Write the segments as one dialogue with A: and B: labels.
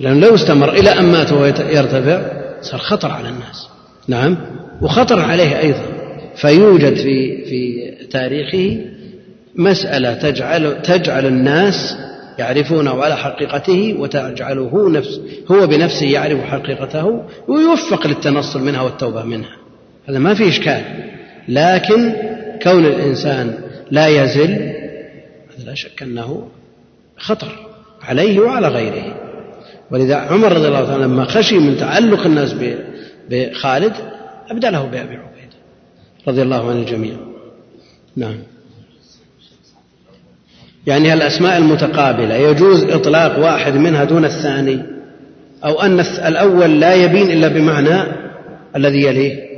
A: لأنه لو استمر إلى أن مات وهو يرتفع صار خطر على الناس. نعم. وخطر عليه أيضا. فيوجد في في تاريخه مسألة تجعل تجعل الناس يعرفونه على حقيقته وتجعله نفس هو بنفسه يعرف حقيقته ويوفق للتنصل منها والتوبة منها. هذا ما في إشكال. لكن كون الإنسان لا يزل هذا لا شك أنه خطر عليه وعلى غيره. ولذا عمر رضي الله عنه لما خشي من تعلق الناس بخالد أبدله بأبي عبيدة رضي الله عن الجميع نعم. يعني الأسماء المتقابلة يجوز إطلاق واحد منها دون الثاني أو أن الأول لا يبين إلا بمعنى الذي يليه.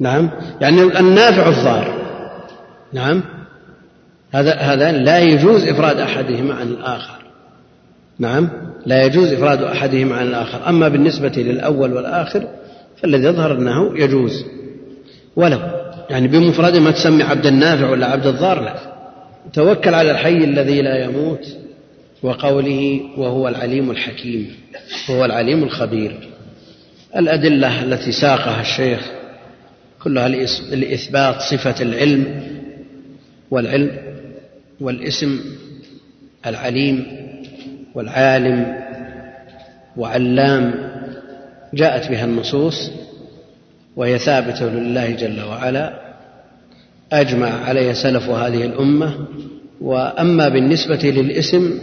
A: نعم. يعني النافع الضار نعم. هذا هذا لا يجوز إفراد أحدهما عن الآخر. نعم. لا يجوز إفراد أحدهما عن الآخر. أما بالنسبة للأول والآخر فالذي يظهر أنه يجوز. ولو يعني بمفرده ما تسمي عبد النافع ولا عبد الضار لا. توكل على الحي الذي لا يموت وقوله وهو العليم الحكيم وهو العليم الخبير. الأدلة التي ساقها الشيخ كلها لإثبات صفة العلم والعلم والاسم العليم والعالم وعلام جاءت بها النصوص وهي ثابتة لله جل وعلا أجمع عليها سلف هذه الأمة وأما بالنسبة للاسم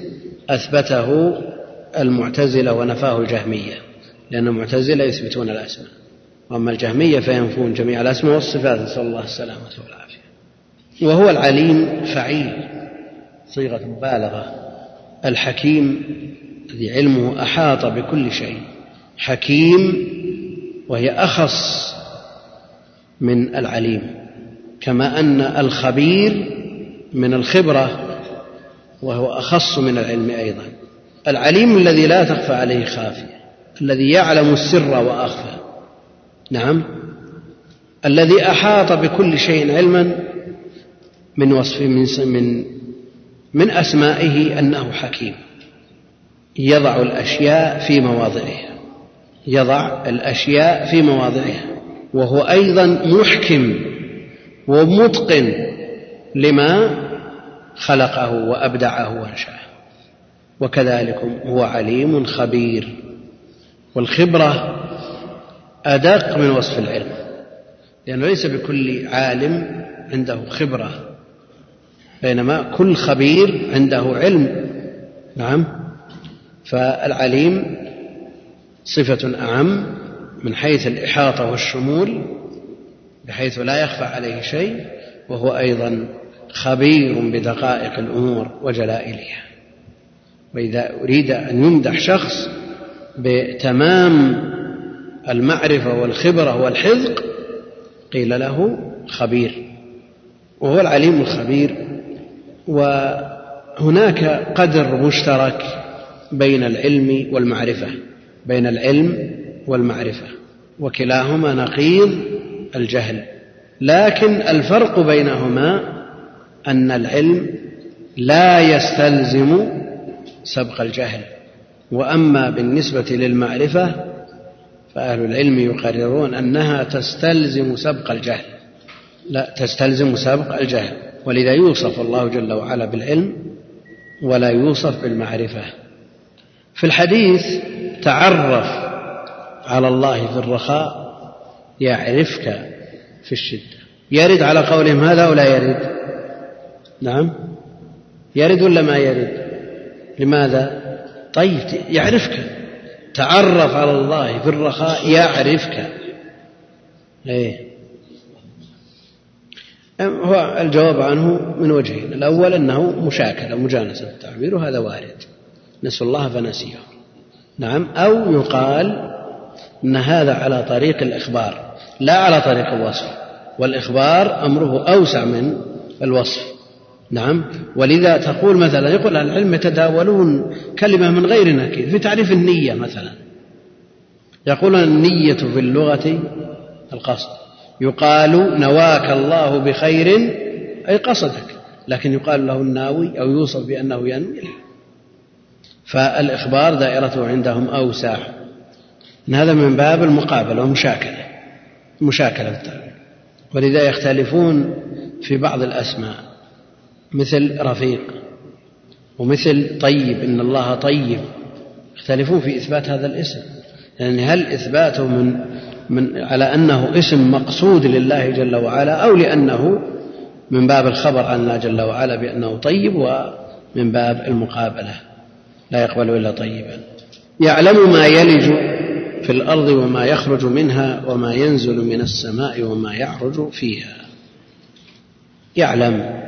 A: أثبته المعتزلة ونفاه الجهمية لأن المعتزلة يثبتون الأسماء وأما الجهمية فينفون جميع الأسماء والصفات نسأل الله السلامة والعافية. وهو العليم فعيل صيغة مبالغة. الحكيم الذي علمه أحاط بكل شيء. حكيم وهي أخص من العليم. كما أن الخبير من الخبرة وهو أخص من العلم أيضا. العليم الذي لا تخفى عليه خافية الذي يعلم السر وأخفى. نعم. الذي أحاط بكل شيء علما من وصف من من من أسمائه أنه حكيم. يضع الأشياء في مواضعها يضع الأشياء في مواضعها وهو أيضا محكم ومتقن لما خلقه وأبدعه وأنشأه. وكذلك هو عليم خبير. والخبرة أدق من وصف العلم. لأنه ليس بكل عالم عنده خبرة. بينما كل خبير عنده علم. نعم. فالعليم صفة أعم من حيث الإحاطة والشمول بحيث لا يخفى عليه شيء وهو أيضا خبير بدقائق الأمور وجلائلها. وإذا أريد أن يمدح شخص بتمام المعرفة والخبرة والحذق قيل له خبير وهو العليم الخبير. وهناك قدر مشترك بين العلم والمعرفة بين العلم والمعرفة وكلاهما نقيض الجهل. لكن الفرق بينهما أن العلم لا يستلزم سبق الجهل. وأما بالنسبة للمعرفة فأهل العلم يقررون أنها تستلزم سبق الجهل. لا تستلزم سبق الجهل. ولذا يوصف الله جل وعلا بالعلم ولا يوصف بالمعرفة. في الحديث تعرف على الله في الرخاء يعرفك في الشدة. يرد على قولهم هذا ولا يرد؟ نعم. يرد ولا ما يرد؟ لماذا؟ طيب يعرفك. تعرف على الله في الرخاء يعرفك. إيه؟ هو الجواب عنه من وجهين. الأول أنه مشاكلة مجانسة التعبير وهذا وارد. نسوا الله فنسيه. نعم. أو يقال أن هذا على طريق الإخبار لا على طريق الوصف. والإخبار أمره أوسع من الوصف. نعم. ولذا تقول مثلا يقول العلم يتداولون كلمة من غير نكير في تعريف النية مثلا. يقولون النية في اللغة القصد. يقال نواك الله بخير أي قصدك لكن يقال له الناوي أو يوصف بأنه ينوي. فالإخبار دائرته عندهم أوسع. هذا من باب المقابلة والمشاكلة مشاكلة ولذا يختلفون في بعض الأسماء مثل رفيق ومثل طيب إن الله طيب. يختلفون في إثبات هذا الاسم يعني هل إثباته من من على أنه اسم مقصود لله جل وعلا أو لأنه من باب الخبر عن الله جل وعلا بأنه طيب ومن باب المقابلة. لا يقبل إلا طيبا. يعلم ما يلج في الأرض وما يخرج منها وما ينزل من السماء وما يعرج فيها. يعلم.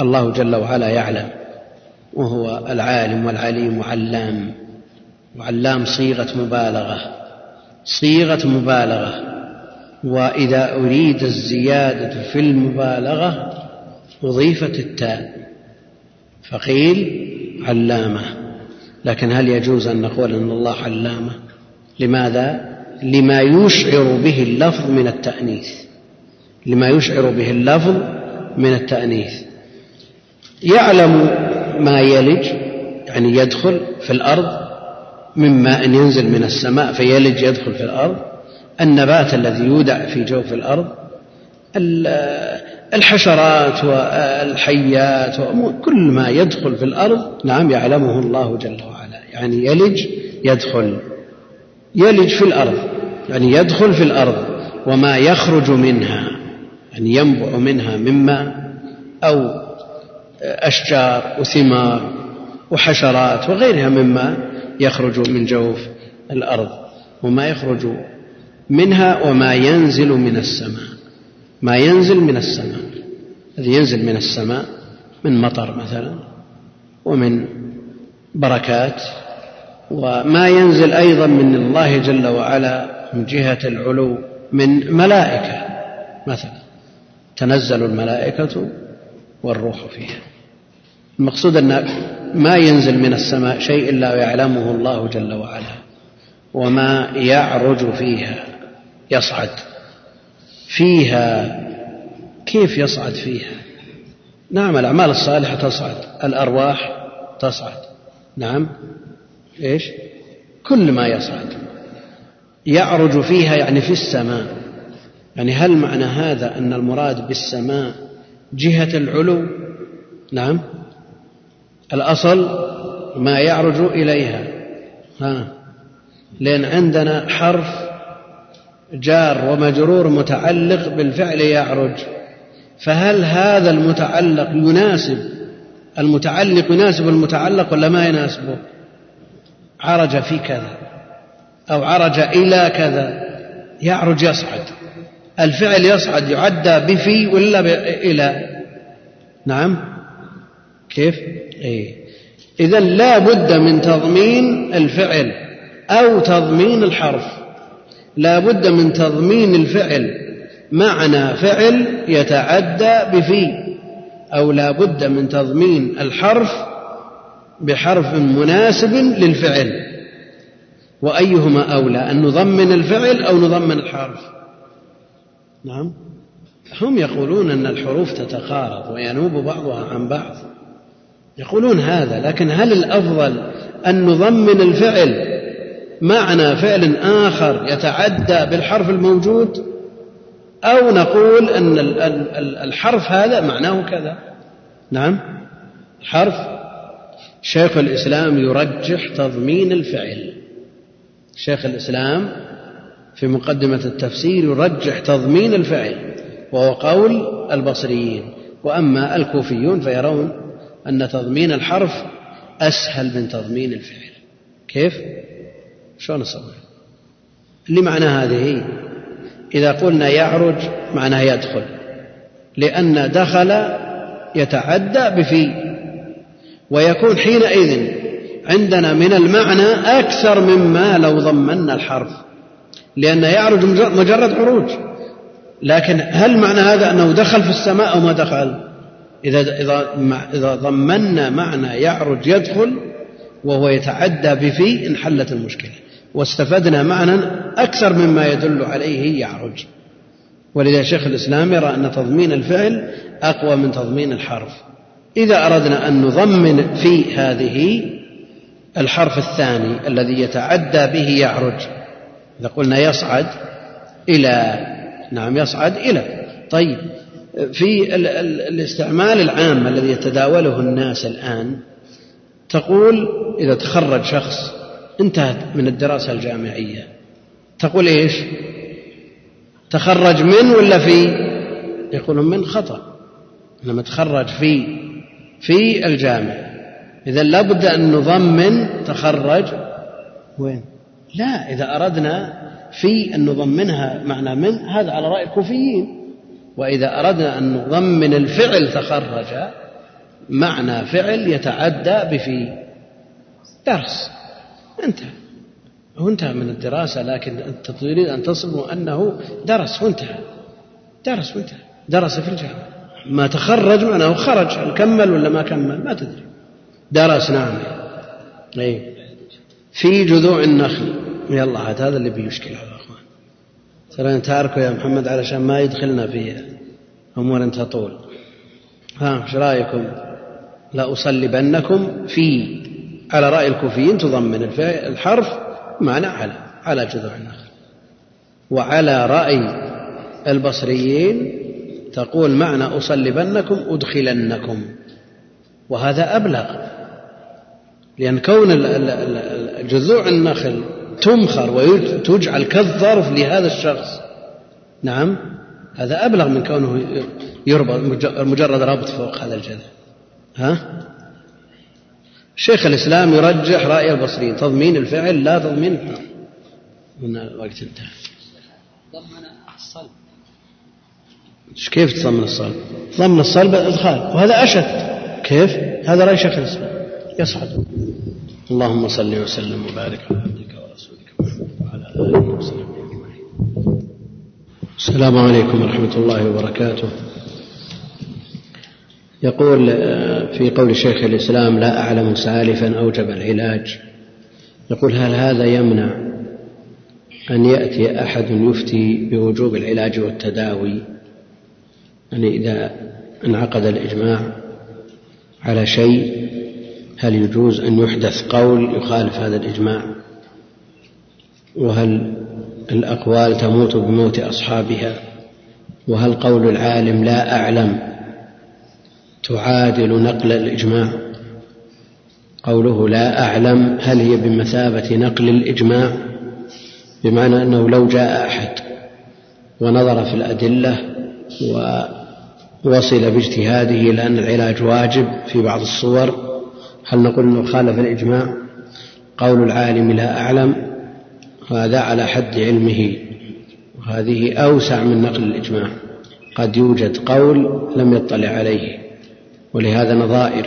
A: الله جل وعلا يعلم. وهو العالم والعليم وعلام وعلام صيغة مبالغة. صيغة مبالغة. وإذا أريد الزيادة في المبالغة أضيفت التاء. فقيل علامة. لكن هل يجوز أن نقول أن الله علامة؟ لماذا؟ لما يشعر به اللفظ من التأنيث. لما يشعر به اللفظ من التأنيث. يعلم ما يلج يعني يدخل في الأرض مما أن ينزل من السماء فيلج يدخل في الأرض. النبات الذي يودع في جوف الأرض. الحشرات والحيات كل ما يدخل في الأرض. نعم يعلمه الله جل وعلا. يعني يلج يدخل. يلج في الأرض. يعني يدخل في الأرض. وما يخرج منها يعني ينبع منها مما أو أشجار وثمار وحشرات وغيرها مما يخرج من جوف الأرض وما يخرج منها وما ينزل من السماء. ما ينزل من السماء الذي ينزل من السماء من مطر مثلا ومن بركات وما ينزل أيضا من الله جل وعلا من جهة العلو من ملائكة مثلا. تنزل الملائكة والروح فيها. المقصود أن ما ينزل من السماء شيء الا يعلمه الله جل وعلا وما يعرج فيها يصعد. فيها كيف يصعد فيها؟ نعم الأعمال الصالحة تصعد الأرواح تصعد. نعم إيش؟ كل ما يصعد. يعرج فيها يعني في السماء. يعني هل معنى هذا أن المراد بالسماء جهة العلو؟ نعم. الأصل ما يعرج إليها. ها. لأن عندنا حرف جار ومجرور متعلق بالفعل يعرج. فهل هذا المتعلق يناسب؟ المتعلق يناسب المتعلق ولا ما يناسبه؟ عرج في كذا أو عرج إلى كذا. يعرج يصعد. الفعل يصعد يعدى بفي ولا إلى. نعم. كيف؟ إيه. إذا لا بد من تضمين الفعل أو تضمين الحرف. لا بد من تضمين الفعل. معنى فعل يتعدى بفي. أو لا بد من تضمين الحرف بحرف مناسب للفعل. وأيهما أولى؟ أن نضمن الفعل أو نضمن الحرف؟ نعم. هم يقولون أن الحروف تتقارب وينوب بعضها عن بعض. يقولون هذا لكن هل الأفضل أن نضمن الفعل معنى فعل آخر يتعدى بالحرف الموجود؟ أو نقول أن الحرف هذا معناه كذا؟ نعم. حرف شيخ الإسلام يرجح تضمين الفعل. شيخ الإسلام في مقدمة التفسير يرجح تضمين الفعل وهو قول البصريين. وأما الكوفيون فيرون أن تضمين الحرف أسهل من تضمين الفعل. كيف؟ شلون نصور لمعنى هذه؟ إذا قلنا يعرج معناه يدخل لأن دخل يتعدى بفي ويكون حينئذ عندنا من المعنى أكثر مما لو ضمنا الحرف لأن يعرج مجرد عروج. لكن هل معنى هذا أنه دخل في السماء أو ما دخل؟ إذا إذا إذا ضمنا معنى يعرج يدخل وهو يتعدى بفي انحلت المشكلة. واستفدنا معنى أكثر مما يدل عليه يعرج. ولذا شيخ الإسلام يرى أن تضمين الفعل أقوى من تضمين الحرف. إذا أردنا أن نضمن في هذه الحرف الثاني الذي يتعدى به يعرج. إذا قلنا يصعد إلى نعم يصعد إلى. طيب في الاستعمال العام الذي يتداوله الناس الآن تقول إذا تخرج شخص انتهت من الدراسة الجامعية تقول إيش؟ تخرج من ولا في؟ يقولون من خطأ. لما تخرج في في الجامع إذا لابد أن نضمن تخرج وين؟ لا إذا أردنا في أن نضمنها معنى من؟ هذا على رأي الكوفيين. وإذا أردنا أن نضمن الفعل تخرج معنى فعل يتعدى بفي درس. انتهى. انتهى من الدراسة لكن أنت تريد أن تصفه أنه درس. وانتهى. درس وانتهى. درس في الجامعة. ما تخرج معناه خرج. هل كمل ولا ما كمل؟ ما تدري. درس نعم. أي في جذوع النخل. يلا هذا اللي بيشكل. على ترى تاركه يا محمد علشان ما يدخلنا في أمور تطول ها إيش رأيكم؟ لا أصلبنكم في على رأي الكوفيين تضمن الحرف معنى على على جذوع النخل. وعلى رأي البصريين تقول معنى أصلبنكم أدخلنكم. وهذا أبلغ لأن كون جذوع النخل تمخر وتجعل كالظرف لهذا الشخص. نعم. هذا أبلغ من كونه يربط مجرد ربط فوق هذا الجذع. ها؟ شيخ الإسلام يرجح رأي البصريين. تضمين الفعل لا تضمين الحرف الوقت انتهى. ضمن الصلب. كيف تضمن الصلب؟ تضمن الصلب الإدخال وهذا أشد. كيف؟ هذا رأي شيخ الإسلام. يصعد. اللهم صل وسلم وبارك على عبدك ورسولك محمد وعلى آله وصحبه أجمعين السلام عليكم ورحمة الله وبركاته. يقول آه، في قول شيخ الإسلام لا أعلم سالفا أوجب العلاج. يقول هل هذا يمنع أن يأتي أحد يفتي بوجوب العلاج والتداوي؟ يعني إذا انعقد الإجماع على شيء هل يجوز أن يحدث قول يخالف هذا الإجماع؟ وهل الأقوال تموت بموت أصحابها؟ وهل قول العالم لا أعلم تعادل نقل الإجماع؟ قوله لا أعلم هل هي بمثابة نقل الإجماع؟ بمعنى أنه لو جاء أحد ونظر في الأدلة ووصل باجتهاده إلى أن العلاج واجب في بعض الصور هل نقول أنه خالف الإجماع؟ قول العالم لا أعلم هذا على حد علمه وهذه أوسع من نقل الإجماع. قد يوجد قول لم يطلع عليه ولهذا نظائر.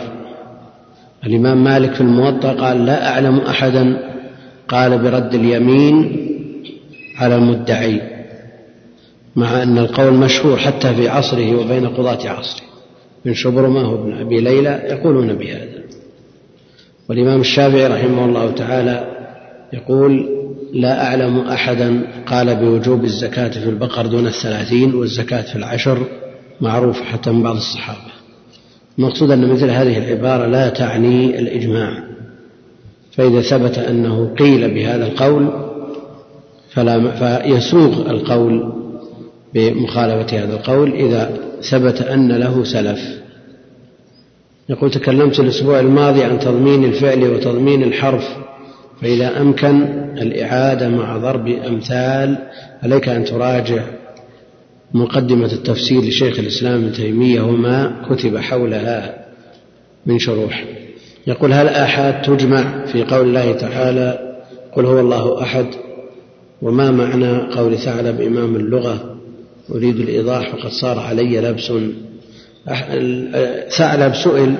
A: الإمام مالك في الموطأ قال لا أعلم أحدا قال برد اليمين على المدعي مع أن القول مشهور حتى في عصره وبين قضاة عصره. بن شبرمة وابن أبي ليلى يقولون بهذا. والإمام الشافعي رحمه الله تعالى يقول لا أعلم أحدا قال بوجوب الزكاة في البقر دون الثلاثين والزكاة في العشر معروفة حتى من بعض الصحابة. المقصود أن مثل هذه العبارة لا تعني الإجماع. فإذا ثبت أنه قيل بهذا القول فلا فيسوغ القول بمخالفة هذا القول إذا ثبت أن له سلف. يقول تكلمت الأسبوع الماضي عن تضمين الفعل وتضمين الحرف فإذا أمكن الإعادة مع ضرب أمثال عليك أن تراجع مقدمة التفسير لشيخ الإسلام ابن تيمية وما كتب حولها من شروح. يقول هل آحاد تجمع في قول الله تعالى قل هو الله أحد؟ وما معنى قول ثعلب إمام اللغة أريد الإيضاح وقد صار علي لبس. ثعلب سئل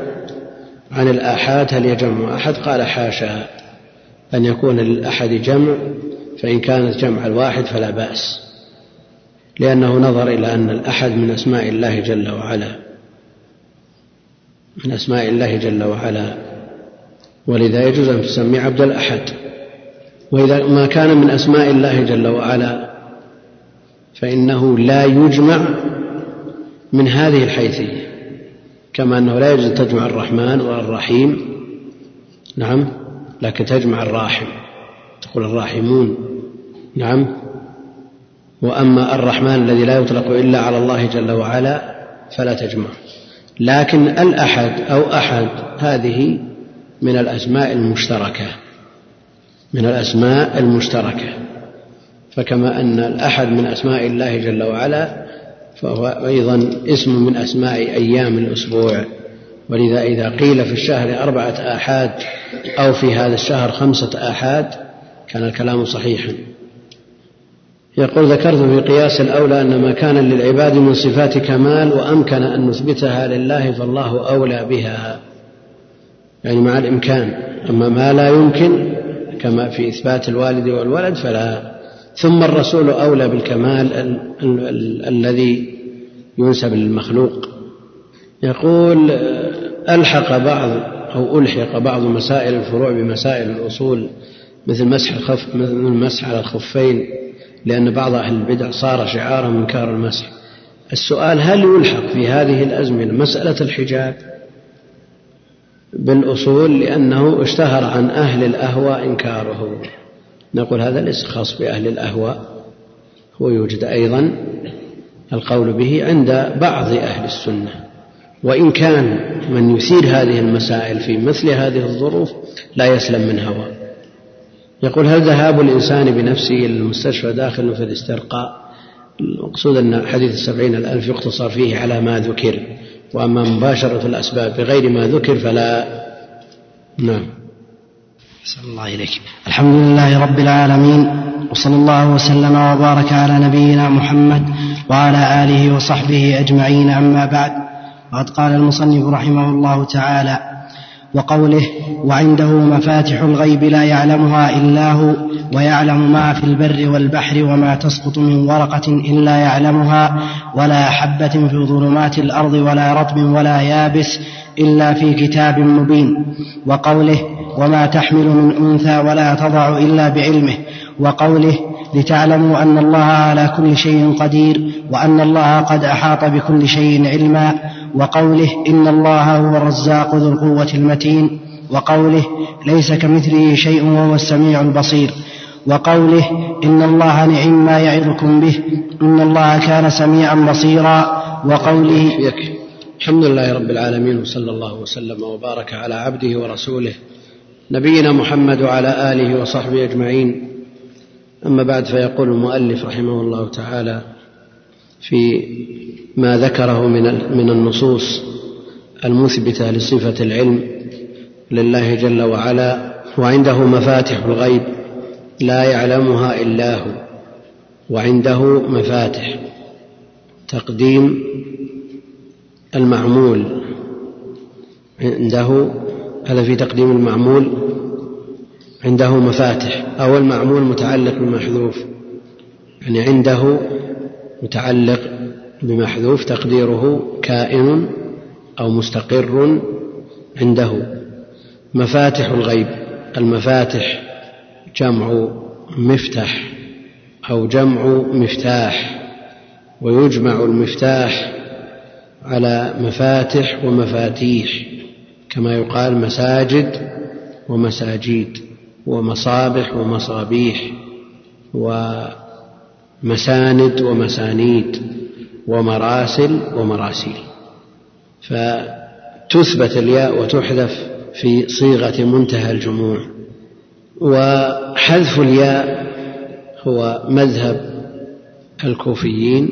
A: عن الآحاد هل يجمع أحد؟ قال حاشا. أن يكون للأحد جمع فإن كانت جمع الواحد فلا بأس لأنه نظر إلى أن الأحد من أسماء الله جل وعلا من أسماء الله جل وعلا. ولذا يجوز أن تسمي عبد الأحد. وإذا ما كان من أسماء الله جل وعلا فإنه لا يجمع من هذه الحيثية كما أنه لا يجوز أن تجمع الرحمن والرحيم. نعم. لكن تجمع الراحم. تقول الراحمون. نعم. وأما الرحمن الذي لا يطلق إلا على الله جل وعلا فلا تجمع. لكن الأحد أو أحد هذه من الأسماء المشتركة. من الأسماء المشتركة. فكما أن الأحد من أسماء الله جل وعلا فهو أيضا اسم من أسماء أيام الأسبوع. ولذا إذا قيل في الشهر أربعة آحاد أو في هذا الشهر خمسة آحاد كان الكلام صحيحا. يقول ذكرت في قياس الأولى أن ما كان للعباد من صفات كمال وأمكن أن نثبتها لله فالله أولى بها. يعني مع الإمكان. أما ما لا يمكن كما في إثبات الوالد والولد فلا. ثم الرسول أولى بالكمال ال ال ال الذي ينسب للمخلوق. يقول ألحق بعض أو ألحق بعض مسائل الفروع بمسائل الأصول مثل مسح الخف مثل المسح على الخفين لأن بعض أهل البدع صار شعارا منكار المسح. السؤال هل يلحق في هذه الأزمنة مسألة الحجاب؟ بالأصول لأنه اشتهر عن أهل الأهواء إنكاره. نقول هذا ليس خاص بأهل الأهواء هو يوجد أيضا القول به عند بعض أهل السنة. وإن كان من يثير هذه المسائل في مثل هذه الظروف لا يسلم من هوى يقول هل ذهاب الإنسان بنفسه إلى المستشفى داخل في الاسترقاء؟ المقصود أن حديث السبعين الألف يقتصر فيه على ما ذكر وأما مباشرة الأسباب بغير ما ذكر فلا. نعم.
B: أحسن الله إليك. الحمد لله رب العالمين وصلى الله وسلم وبارك على نبينا محمد وعلى آله وصحبه أجمعين أما بعد. وقد قال المصنف رحمه الله تعالى وقوله وعنده مفاتح الغيب لا يعلمها إلا هو ويعلم ما في البر والبحر وما تسقط من ورقة إلا يعلمها ولا حبة في ظلمات الأرض ولا رطب ولا يابس إلا في كتاب مبين وقوله وما تحمل من أنثى ولا تضع إلا بعلمه وقوله لتعلموا أن الله على كل شيء قدير وأن الله قد أحاط بكل شيء علما وقوله إن الله هو الرزاق ذو القوة المتين وقوله ليس كمثله شيء وهو السميع البصير وقوله إن الله نعم ما يعظكم به إن الله كان سميعا بصيرا وقوله
A: الحمد لله رب العالمين وصلى الله وسلم وبارك على عبده ورسوله نبينا محمد وعلى آله وصحبه أجمعين. أما بعد فيقول المؤلف رحمه الله تعالى في ما ذكره من من النصوص المثبتة لصفة العلم لله جل وعلا وعنده مفاتح الغيب لا يعلمها إلا هو وعنده مفاتح تقديم المعمول عنده هذا في تقديم المعمول عنده مفاتح أو المعمول متعلق بمحذوف يعني عنده متعلق بمحذوف تقديره كائن أو مستقر عنده. مفاتح الغيب المفاتح جمع مفتح أو جمع مفتاح ويجمع المفتاح على مفاتح ومفاتيح كما يقال مساجد ومساجيد. ومصابح ومصابيح ومساند ومسانيد ومراسل ومراسيل. فتثبت الياء وتحذف في صيغة منتهى الجموع. وحذف الياء هو مذهب الكوفيين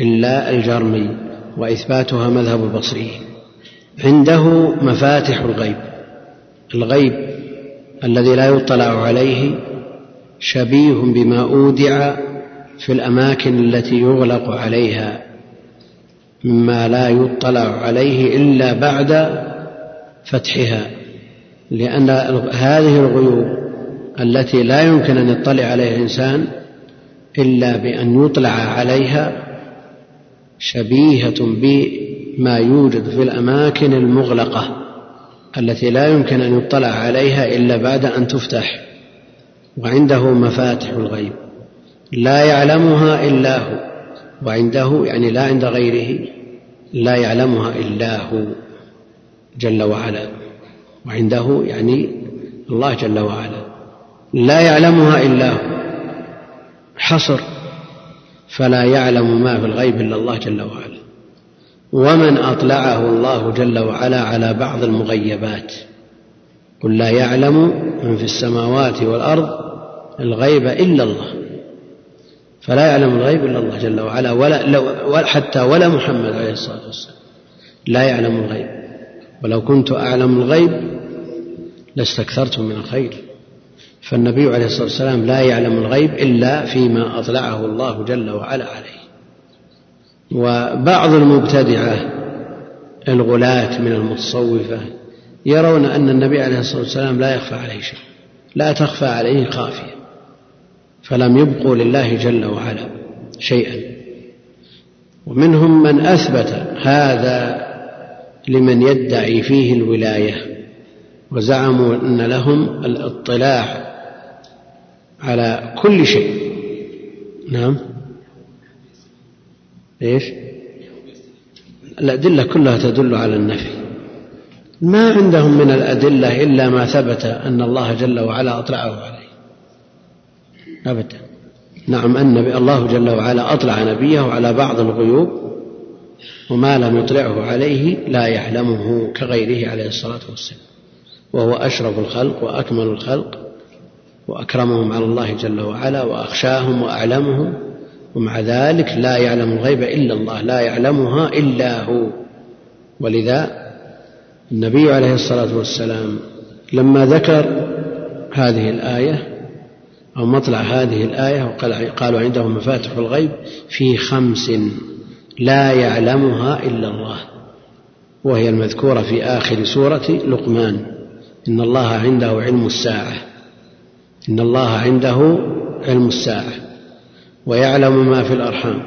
A: إلا الجرمي وإثباتها مذهب البصريين. عنده مفاتح الغيب. الغيب الذي لا يطلع عليه شبيه بما أودع في الأماكن التي يغلق عليها مما لا يطلع عليه إلا بعد فتحها لأن هذه الغيوب التي لا يمكن أن يطلع عليها الانسان إلا بأن يطلع عليها شبيهة بما يوجد في الأماكن المغلقة. التي لا يمكن أن يطلع عليها إلا بعد أن تفتح وعنده مفاتح الغيب. لا يعلمها إلا هو وعنده يعني لا عند غيره لا يعلمها إلا هو جل وعلا وعنده يعني الله جل وعلا لا يعلمها إلا هو. حصر فلا يعلم ما في الغيب إلا الله جل وعلا. ومن أطلعه الله جل وعلا على بعض المغيبات. قل لا يعلم من في السماوات والأرض الغيب إلا الله. فلا يعلم الغيب إلا الله جل وعلا ولا لو حتى ولا محمد عليه الصلاة والسلام. لا يعلم الغيب. ولو كنت أعلم الغيب لاستكثرت من الخير. فالنبي عليه الصلاة والسلام لا يعلم الغيب إلا فيما أطلعه الله جل وعلا عليه. وبعض المبتدعة الغلاة من المتصوفة يرون أن النبي عليه الصلاة والسلام لا يخفى عليه شيء لا تخفى عليه خافية فلم يبقوا لله جل وعلا شيئا. ومنهم من أثبت هذا لمن يدعي فيه الولاية وزعموا أن لهم الاطلاع على كل شيء. نعم. إيش؟ الأدلة كلها تدل على النفي. ما عندهم من الأدلة إلا ما ثبت أن الله جل وعلا أطلعه عليه. أبدا. نعم أن الله جل وعلا أطلع نبيه على بعض الغيوب وما لم يطلعه عليه لا يعلمه كغيره عليه الصلاة والسلام. وهو أشرف الخلق وأكمل الخلق وأكرمهم على الله جل وعلا وأخشاهم وأعلمهم. ومع ذلك لا يعلم الغيب إلا الله لا يعلمها إلا هو. ولذا النبي عليه الصلاة والسلام لما ذكر هذه الآية أو مطلع هذه الآية وقال قالوا عنده مفاتح الغيب في خمس لا يعلمها إلا الله وهي المذكورة في آخر سورة لقمان. إن الله عنده علم الساعة. إن الله عنده علم الساعة. ويعلم ما في الأرحام.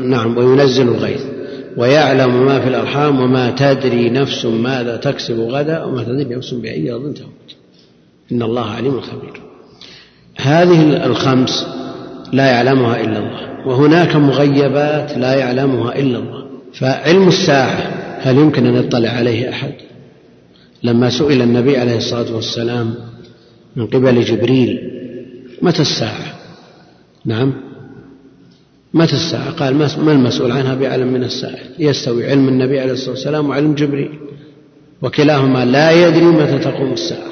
A: نعم وينزل الغيث. ويعلم ما في الأرحام وما تدري نفس ماذا تكسب غدا وما تدري نفس بأي أرض تموت. إن الله عليم خبير. هذه الخمس لا يعلمها إلا الله. وهناك مغيبات لا يعلمها إلا الله. فعلم الساعة هل يمكن أن يطلع عليه أحد؟ لما سئل النبي عليه الصلاة والسلام من قبل جبريل متى الساعة؟ نعم. متى الساعة؟ قال ما المسؤول عنها بأعلم من الساعة يستوي علم النبي عليه الصلاة والسلام وعلم جبريل. وكلاهما لا يدري متى تقوم الساعة.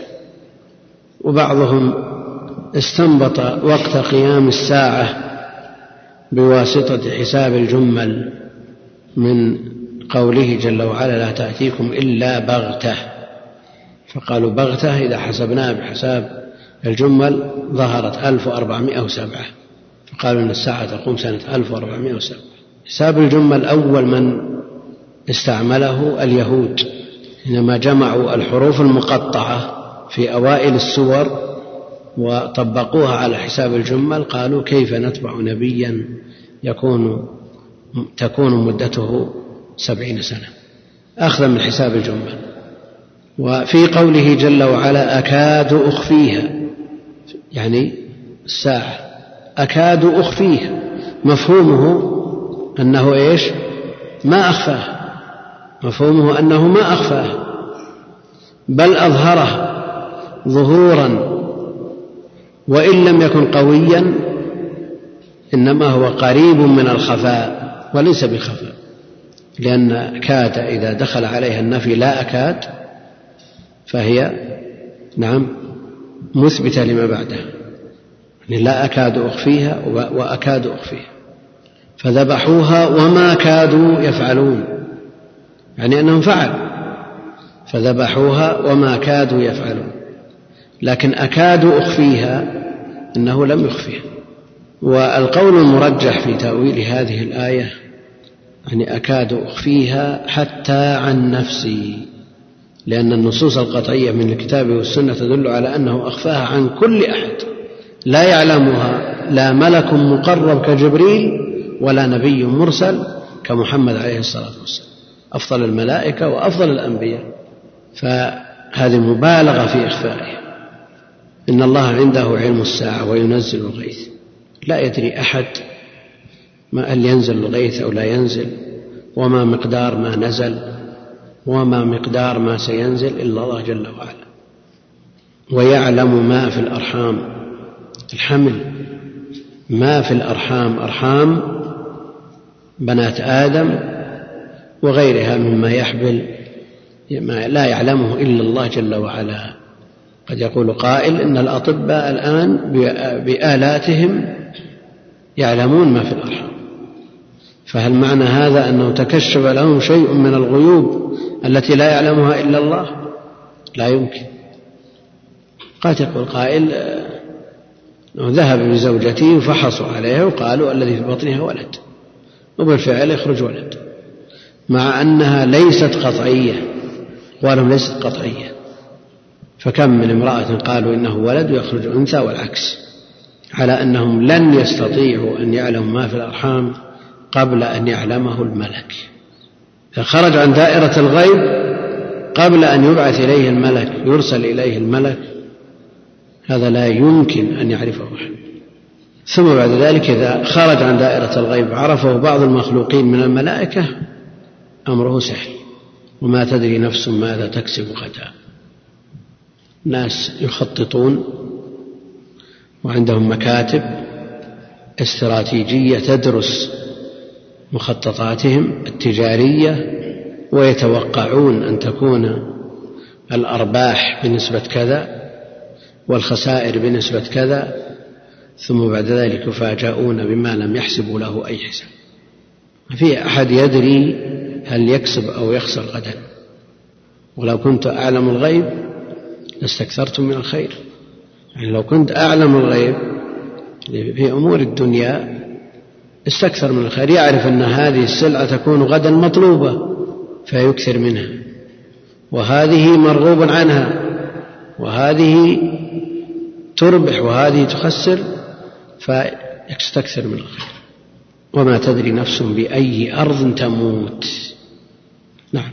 A: وبعضهم استنبط وقت قيام الساعة بواسطة حساب الجمل من قوله جل وعلا لا تأتيكم إلا بغتة. فقالوا بغتة إذا حسبناها بحساب الجمل ظهرت 1407 فقالوا أن الساعة تقوم سنة 1407 حساب الجمل أول من استعمله اليهود. حينما جمعوا الحروف المقطعة في أوائل السور وطبقوها على حساب الجمل قالوا كيف نتبع نبيا يكون تكون مدته سبعين سنة. أخذا من حساب الجمل وفي قوله جل وعلا أكاد أخفيها. يعني الساعة. أكاد أخفيها مفهومه أنه إيش؟ ما أخفاه. مفهومه أنه ما أخفاه. بل أظهره ظهورا. وإن لم يكن قويا إنما هو قريب من الخفاء وليس بخفاء. لأن كاد إذا دخل عليها النفي لا أكاد فهي نعم مثبتة لما بعدها لا أكاد أخفيها وأكاد أخفيها. فذبحوها وما كادوا يفعلون. يعني أنهم فعلوا. فذبحوها وما كادوا يفعلون. لكن أكاد أخفيها أنه لم يخفيها. والقول المرجح في تأويل هذه الآية يعني أكاد أخفيها حتى عن نفسي. لأن النصوص القطعية من الكتاب والسنة تدل على أنه أخفاها عن كل أحد. لا يعلمها لا ملك مقرب كجبريل ولا نبي مرسل كمحمد عليه الصلاة والسلام. أفضل الملائكة وأفضل الأنبياء. فهذه مبالغة في إخفائها. إن الله عنده علم الساعة وينزل الغيث. لا يدري أحد ما هل ينزل الغيث أو لا ينزل وما مقدار ما نزل وما مقدار ما سينزل إلا الله جل وعلا. ويعلم ما في الأرحام. الحمل. ما في الأرحام أرحام بنات آدم وغيرها مما يحبل ما لا يعلمه إلا الله جل وعلا. قد يقول قائل إن الأطباء الآن بآلاتهم يعلمون ما في الأرحام. فهل معنى هذا أنه تكشف لهم شيء من الغيوب التي لا يعلمها إلا الله؟ لا يمكن. قد يقول قائل ذهب بزوجته وفحصوا عليها وقالوا الذي في بطنها ولد وبالفعل يخرج ولد مع أنها ليست قطعية أقوالهم ليست قطعية. فكم من امرأة قالوا إنه ولد ويخرج أنثى والعكس على أنهم لن يستطيعوا أن يعلموا ما في الأرحام قبل أن يعلمه الملك. فخرج عن دائرة الغيب قبل أن يبعث إليه الملك يرسل إليه الملك هذا لا يمكن أن يعرفه أحد. ثم بعد ذلك إذا خرج عن دائرة الغيب عرفه بعض المخلوقين من الملائكة أمره سهل. وما تدري نفس ماذا تكسب غدا. ناس يخططون وعندهم مكاتب استراتيجية تدرس مخططاتهم التجارية ويتوقعون أن تكون الأرباح بنسبة كذا. والخسائر بنسبة كذا ثم بعد ذلك يفاجؤون بما لم يحسبوا له أي حساب. ما في أحد يدري هل يكسب أو يخسر غدا. ولو كنت أعلم الغيب لاستكثرت من الخير. يعني لو كنت أعلم الغيب في أمور الدنيا استكثر من الخير. يعرف أن هذه السلعة تكون غدا مطلوبة فيكثر منها. وهذه مرغوب عنها. وهذه تربح وهذه تخسر فيستكثر من الخير. وما تدري نفس بأي أرض تموت. نعم.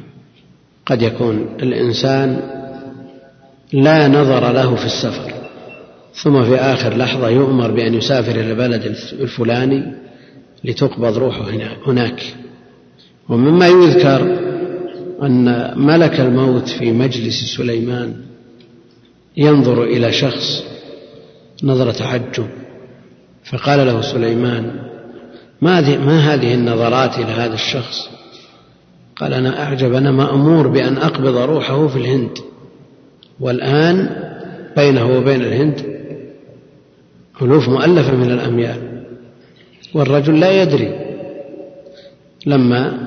A: قد يكون الإنسان لا نظر له في السفر ثم في آخر لحظة يؤمر بأن يسافر إلى البلد الفلاني لتقبض روحه هناك. ومما يذكر أن ملك الموت في مجلس سليمان ينظر إلى شخص نظرة تعجب فقال له سليمان ما, ما هذه النظرات إلى هذا الشخص؟ قال أنا أعجب أنا مأمور بأن أقبض روحه في الهند والآن بينه وبين الهند ألوف مؤلفة من الأميال والرجل لا يدري. لما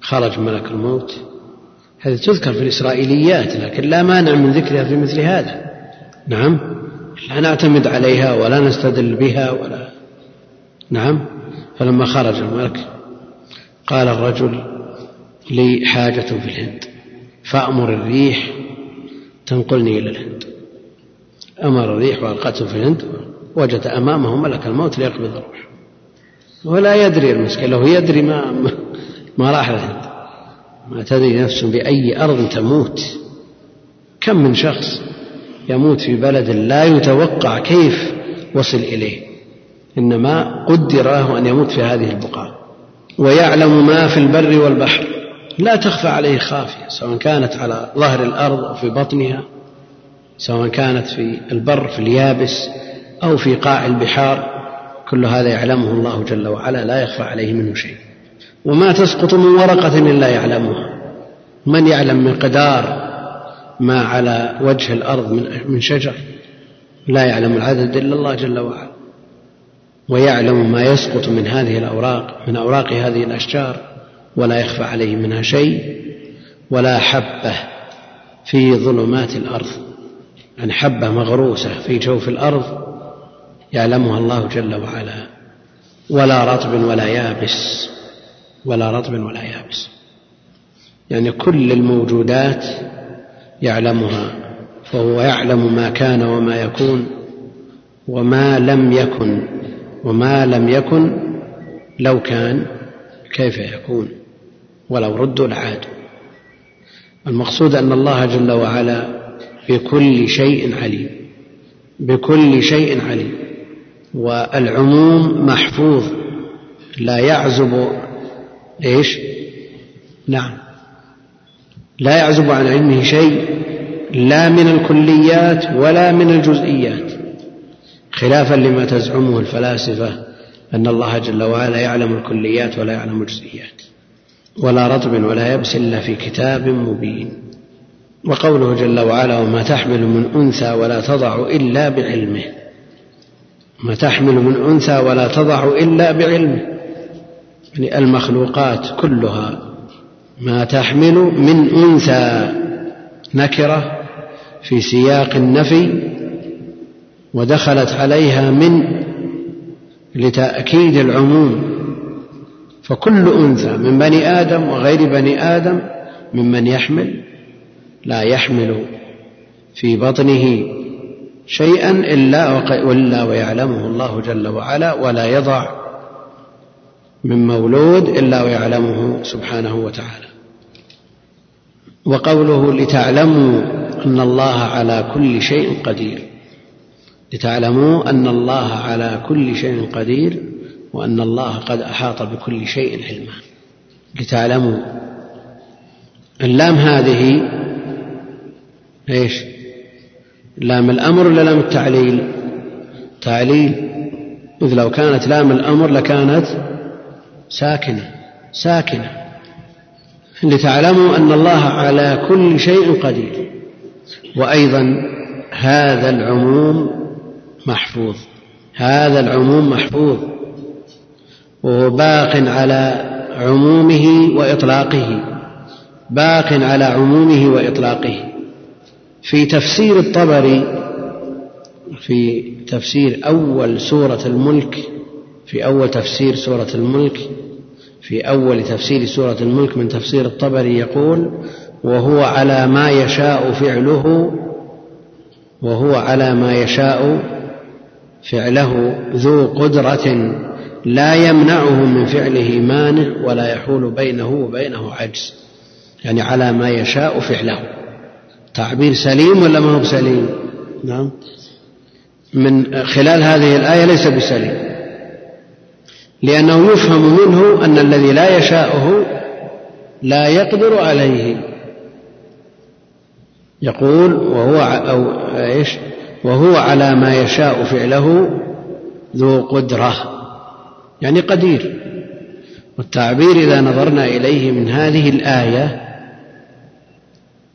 A: خرج ملك الموت هذه تذكر في الإسرائيليات لكن لا مانع من ذكرها في مثل هذا. نعم. لا نعتمد عليها ولا نستدل بها ولا نعم. فلما خرج الملك قال الرجل لي حاجة في الهند فأمر الريح تنقلني إلى الهند. أمر الريح وألقته في الهند وجد أمامه ملك الموت ليقبض الروح. ولا يدري المسكين لو يدري ما ما راح الهند. ما تدري نفس بأي أرض تموت. كم من شخص يموت في بلد لا يتوقع كيف وصل إليه. إنما قدر له أن يموت في هذه البقعة ويعلم ما في البر والبحر. لا تخفى عليه خافية سواء كانت على ظهر الأرض أو في بطنها سواء كانت في البر في اليابس أو في قاع البحار. كل هذا يعلمه الله جل وعلا لا يخفى عليه منه شيء. وما تسقط من ورقة إلا يعلمها. من يعلم مقدار ما على وجه الأرض من شجر؟ لا يعلم العدد إلا الله جل وعلا. ويعلم ما يسقط من هذه الأوراق من أوراق هذه الأشجار ولا يخفى عليه منها شيء ولا حبة في ظلمات الأرض. يعني حبة مغروسة في جوف الأرض يعلمها الله جل وعلا. ولا رطب ولا يابس. ولا رطب ولا يابس. يعني كل الموجودات يعلمها فهو يعلم ما كان وما يكون وما لم يكن وما لم يكن لو كان كيف يكون ولو ردوا لعادوا المقصود أن الله جل وعلا بكل شيء عليم بكل شيء عليم والعموم محفوظ لا يعزب إيش؟ نعم. لا يعزب عن علمه شيء لا من الكليات ولا من الجزئيات خلافا لما تزعمه الفلاسفة أن الله جل وعلا يعلم الكليات ولا يعلم الجزئيات ولا رطب ولا يبس إلا في كتاب مبين. وقوله جل وعلا وما تحمل من أنثى ولا تضع إلا بعلمه ما تحمل من أنثى ولا تضع إلا بعلمه. يعني المخلوقات كلها ما تحمل من أنثى نكرة في سياق النفي ودخلت عليها من لتأكيد العموم. فكل أنثى من بني آدم وغير بني آدم ممن يحمل لا يحمل في بطنه شيئا إلا ويعلمه الله جل وعلا ولا يضع من مولود إلا ويعلمه سبحانه وتعالى. وقوله لتعلموا أن الله على كل شيء قدير. لتعلموا أن الله على كل شيء قدير وأن الله قد أحاط بكل شيء علما. لتعلموا. اللام هذه إيش؟ لام الأمر ولا لام التعليل؟ تعليل. إذ لو كانت لام الأمر لكانت ساكنة ساكنة. لتعلموا أن الله على كل شيء قدير. وأيضا هذا العموم محفوظ هذا العموم محفوظ. وهو باق على عمومه وإطلاقه باق على عمومه وإطلاقه. في تفسير الطبري في تفسير أول سورة الملك في أول تفسير سورة الملك في أول تفسير سورة الملك من تفسير الطبري يقول وهو على ما يشاء فعله وهو على ما يشاء فعله ذو قدرة لا يمنعه من فعله مانع ولا يحول بينه وبينه عجز. يعني على ما يشاء فعله. تعبير سليم ولا ما هو بسليم؟ نعم. من خلال هذه الآية ليس بسليم. لأنه يفهم منه أن الذي لا يشاءه لا يقدر عليه. يقول وهو أو إيش؟ وهو على ما يشاء فعله ذو قدرة يعني قدير. والتعبير إذا نظرنا إليه من هذه الآية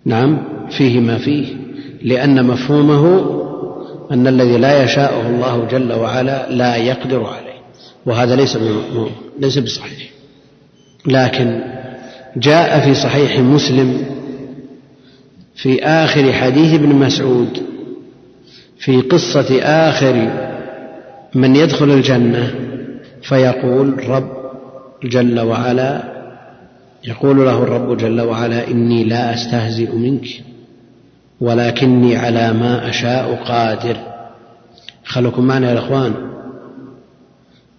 A: نعم فيه ما فيه لأن مفهومه أن الذي لا يشاءه الله جل وعلا لا يقدر عليه. وهذا ليس ليس بصحيح. لكن جاء في صحيح مسلم في آخر حديث ابن مسعود في قصة آخر من يدخل الجنة فيقول رب جل وعلا يقول له الرب جل وعلا إني لا أستهزئ منك ولكني على ما أشاء قادر. خلكم معنا يا إخوان.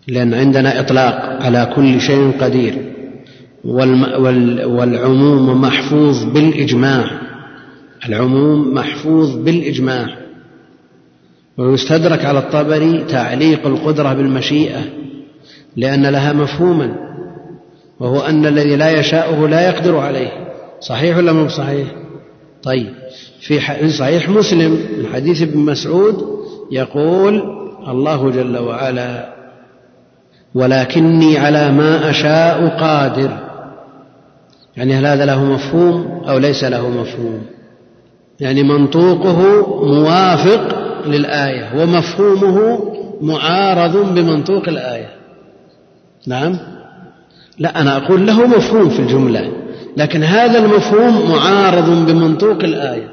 A: لأن عندنا إطلاق على كل شيء قدير. والعموم محفوظ بالإجماع. العموم محفوظ بالإجماع. ويستدرك على الطبري تعليق القدرة بالمشيئة لأن لها مفهوما وهو أن الذي لا يشاءه لا يقدر عليه. صحيح ولا مو صحيح؟ طيب في صحيح مسلم من حديث ابن مسعود يقول الله جل وعلا ولكني على ما أشاء قادر. يعني هل هذا له مفهوم أو ليس له مفهوم؟ يعني منطوقه موافق للآية ومفهومه معارض بمنطوق الآية. نعم؟ لا أنا أقول له مفهوم في الجملة لكن هذا المفهوم معارض بمنطوق الآية.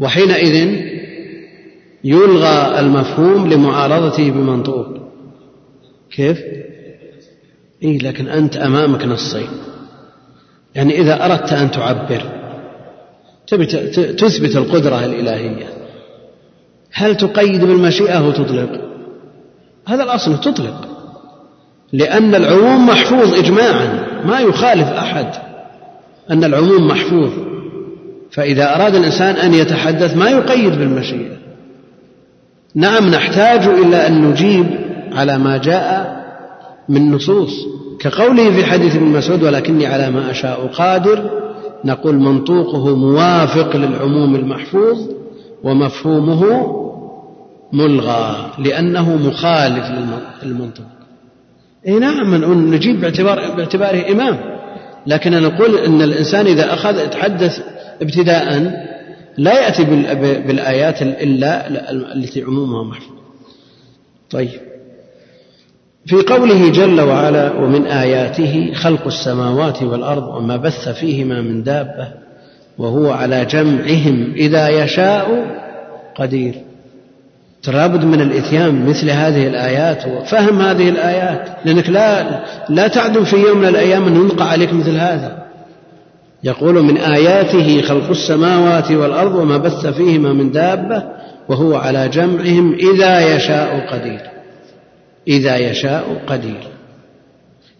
A: وحينئذ يلغى المفهوم لمعارضته بمنطوق. كيف؟ إيه لكن أنت أمامك نصين يعني إذا أردت أن تعبر تبي تثبت القدرة الإلهية. هل تقيد بالمشيئة أو تطلق؟ هذا الأصل تطلق. لأن العموم محفوظ إجماعا ما يخالف أحد أن العموم محفوظ. فإذا أراد الإنسان أن يتحدث ما يقيد بالمشيئة. نعم نحتاج إلى أن نجيب على ما جاء من نصوص كقوله في حديث ابن مسعود ولكني على ما أشاء قادر نقول منطوقه موافق للعموم المحفوظ ومفهومه ملغى لأنه مخالف للمنطوق اي نعم نجيب باعتبار باعتباره إمام. لكن نقول أن الإنسان إذا أخذ يتحدث ابتداء لا يأتي بالآيات إلا التي عمومها محفوظ. طيب. في قوله جل وعلا ومن آياته خلق السماوات والأرض وما بث فيهما من دابة وهو على جمعهم إذا يشاء قدير. لابد من الإتيان مثل هذه الآيات وفهم هذه الآيات لأنك لا لا تعدم في يوم من الأيام أن يلقى عليك مثل هذا. يقول من آياته خلق السماوات والأرض وما بث فيهما من دابة وهو على جمعهم إذا يشاء قدير. إذا يشاء قدير.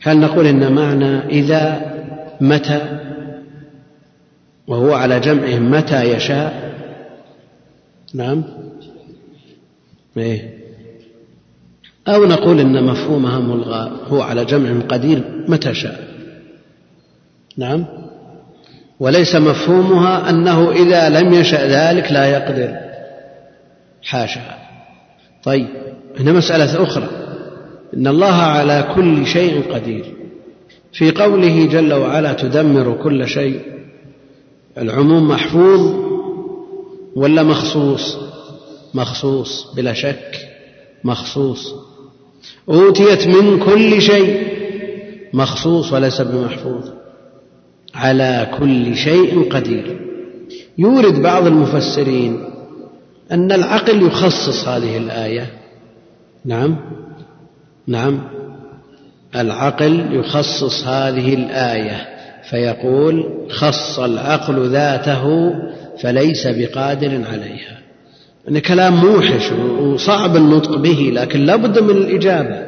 A: هل نقول إن معنى إذا متى؟ وهو على جمعهم متى يشاء؟ نعم. إيه. أو نقول إن مفهومها ملغى هو على جمع قدير متى شاء؟ نعم. وليس مفهومها أنه إذا لم يشأ ذلك لا يقدر. حاشا. طيب هنا مسألة أخرى. إن الله على كل شيء قدير. في قوله جل وعلا تدمر كل شيء. العموم محفوظ ولا مخصوص؟ مخصوص بلا شك مخصوص. أوتيت من كل شيء مخصوص وليس بمحفوظ. على كل شيء قدير. يورد بعض المفسرين أن العقل يخصص هذه الآية. نعم. نعم. العقل يخصص هذه الآية فيقول خص العقل ذاته فليس بقادر عليها. أن كلام موحش وصعب النطق به لكن لا بد من الإجابة.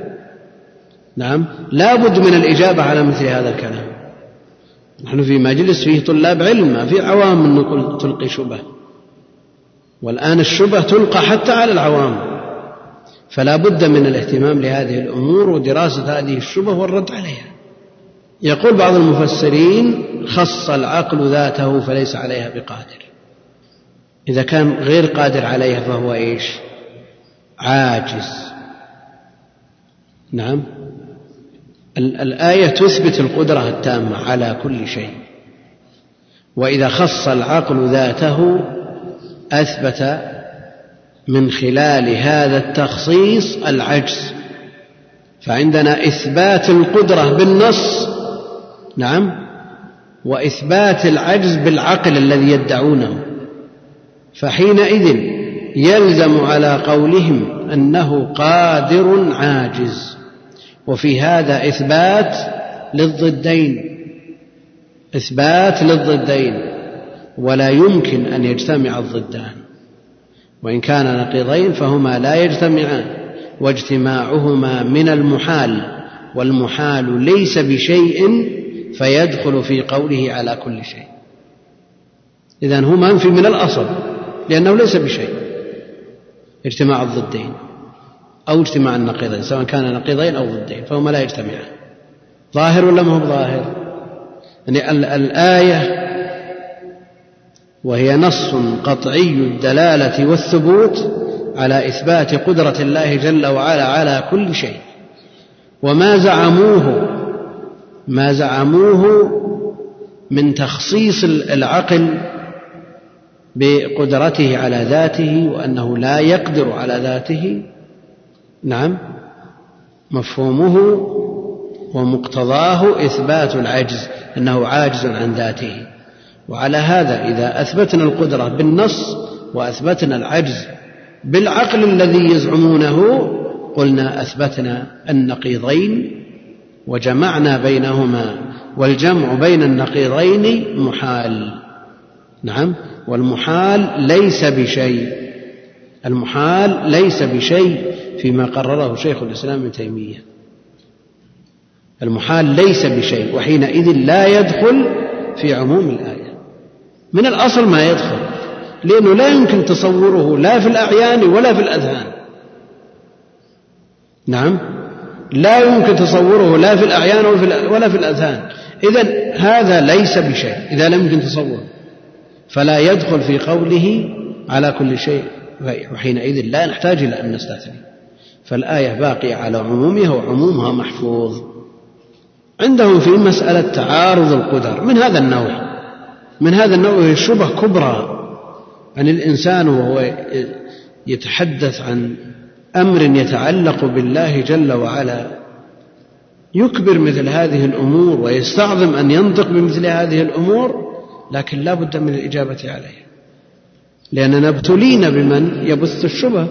A: نعم. لا بد من الإجابة على مثل هذا الكلام. نحن في مجلس فيه طلاب علم ما في عوام تلقي شبه والآن الشبه تلقى حتى على العوام. فلا بد من الاهتمام لهذه الأمور ودراسة هذه الشبه والرد عليها. يقول بعض المفسرين خص العقل ذاته فليس عليها بقادر. إذا كان غير قادر عليها فهو إيش؟ عاجز. نعم. الآية تثبت القدرة التامة على كل شيء. وإذا خص العقل ذاته أثبت من خلال هذا التخصيص العجز. فعندنا إثبات القدرة بالنص نعم وإثبات العجز بالعقل الذي يدعونه. فحينئذ يلزم على قولهم أنه قادر عاجز. وفي هذا إثبات للضدين إثبات للضدين ولا يمكن أن يجتمع الضدان. وإن كان نقيضين فهما لا يجتمعان واجتماعهما من المحال والمحال ليس بشيء فيدخل في قوله على كل شيء. إذا هو منفي من الأصل لأنه ليس بشيء. اجتماع الضدين أو اجتماع النقيضين سواء كان نقيضين أو ضدين فهما لا يجتمعان. ظاهر ولا ما هو ظاهر؟ يعني الآية وهي نص قطعي الدلالة والثبوت على إثبات قدرة الله جل وعلا على كل شيء. وما زعموه ما زعموه من تخصيص العقل بقدرته على ذاته وأنه لا يقدر على ذاته. نعم. مفهومه ومقتضاه إثبات العجز أنه عاجز عن ذاته. وعلى هذا إذا أثبتنا القدرة بالنص وأثبتنا العجز بالعقل الذي يزعمونه قلنا أثبتنا النقيضين وجمعنا بينهما والجمع بين النقيضين محال. نعم؟ والمحال ليس بشيء. المحال ليس بشيء فيما قرره شيخ الإسلام ابن تيمية. المحال ليس بشيء وحينئذ لا يدخل في عموم الآية. من الأصل ما يدخل لأنه لا يمكن تصوره لا في الأعيان ولا في الأذهان. نعم؟ لا يمكن تصوره لا في الأعيان ولا في الأذهان. إذا هذا ليس بشيء إذا لم يمكن تصور فلا يدخل في قوله على كل شيء وحينئذ لا نحتاج إلى أن نستثني. فالآية باقية على عمومها وعمومها محفوظ. عندهم في مسألة تعارض القدر من هذا النوع؟ من هذا النوع وهي شبه كبرى عن الإنسان وهو يتحدث عن أمر يتعلق بالله جل وعلا. يكبر مثل هذه الأمور ويستعظم أن ينطق بمثل هذه الأمور لكن لا بد من الإجابة عليها. لأننا ابتلينا بمن يبث الشبه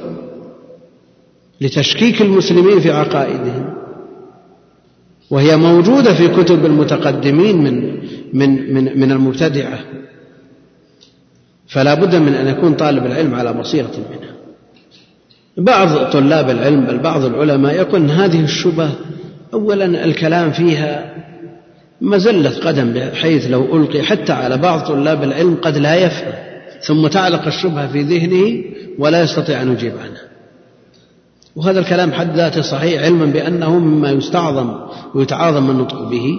A: لتشكيك المسلمين في عقائدهم. وهي موجودة في كتب المتقدمين من من من من المبتدعة. فلا بد من أن يكون طالب العلم على بصيرة منها. بعض طلاب العلم بل بعض العلماء يقول هذه الشبه أولا الكلام فيها مزلة قدم بحيث لو ألقي حتى على بعض طلاب العلم قد لا يفهم ثم تعلق الشبهة في ذهنه ولا يستطيع أن يجيب عنها. وهذا الكلام حد ذاته صحيح علما بأنه مما يستعظم ويتعاظم النطق به.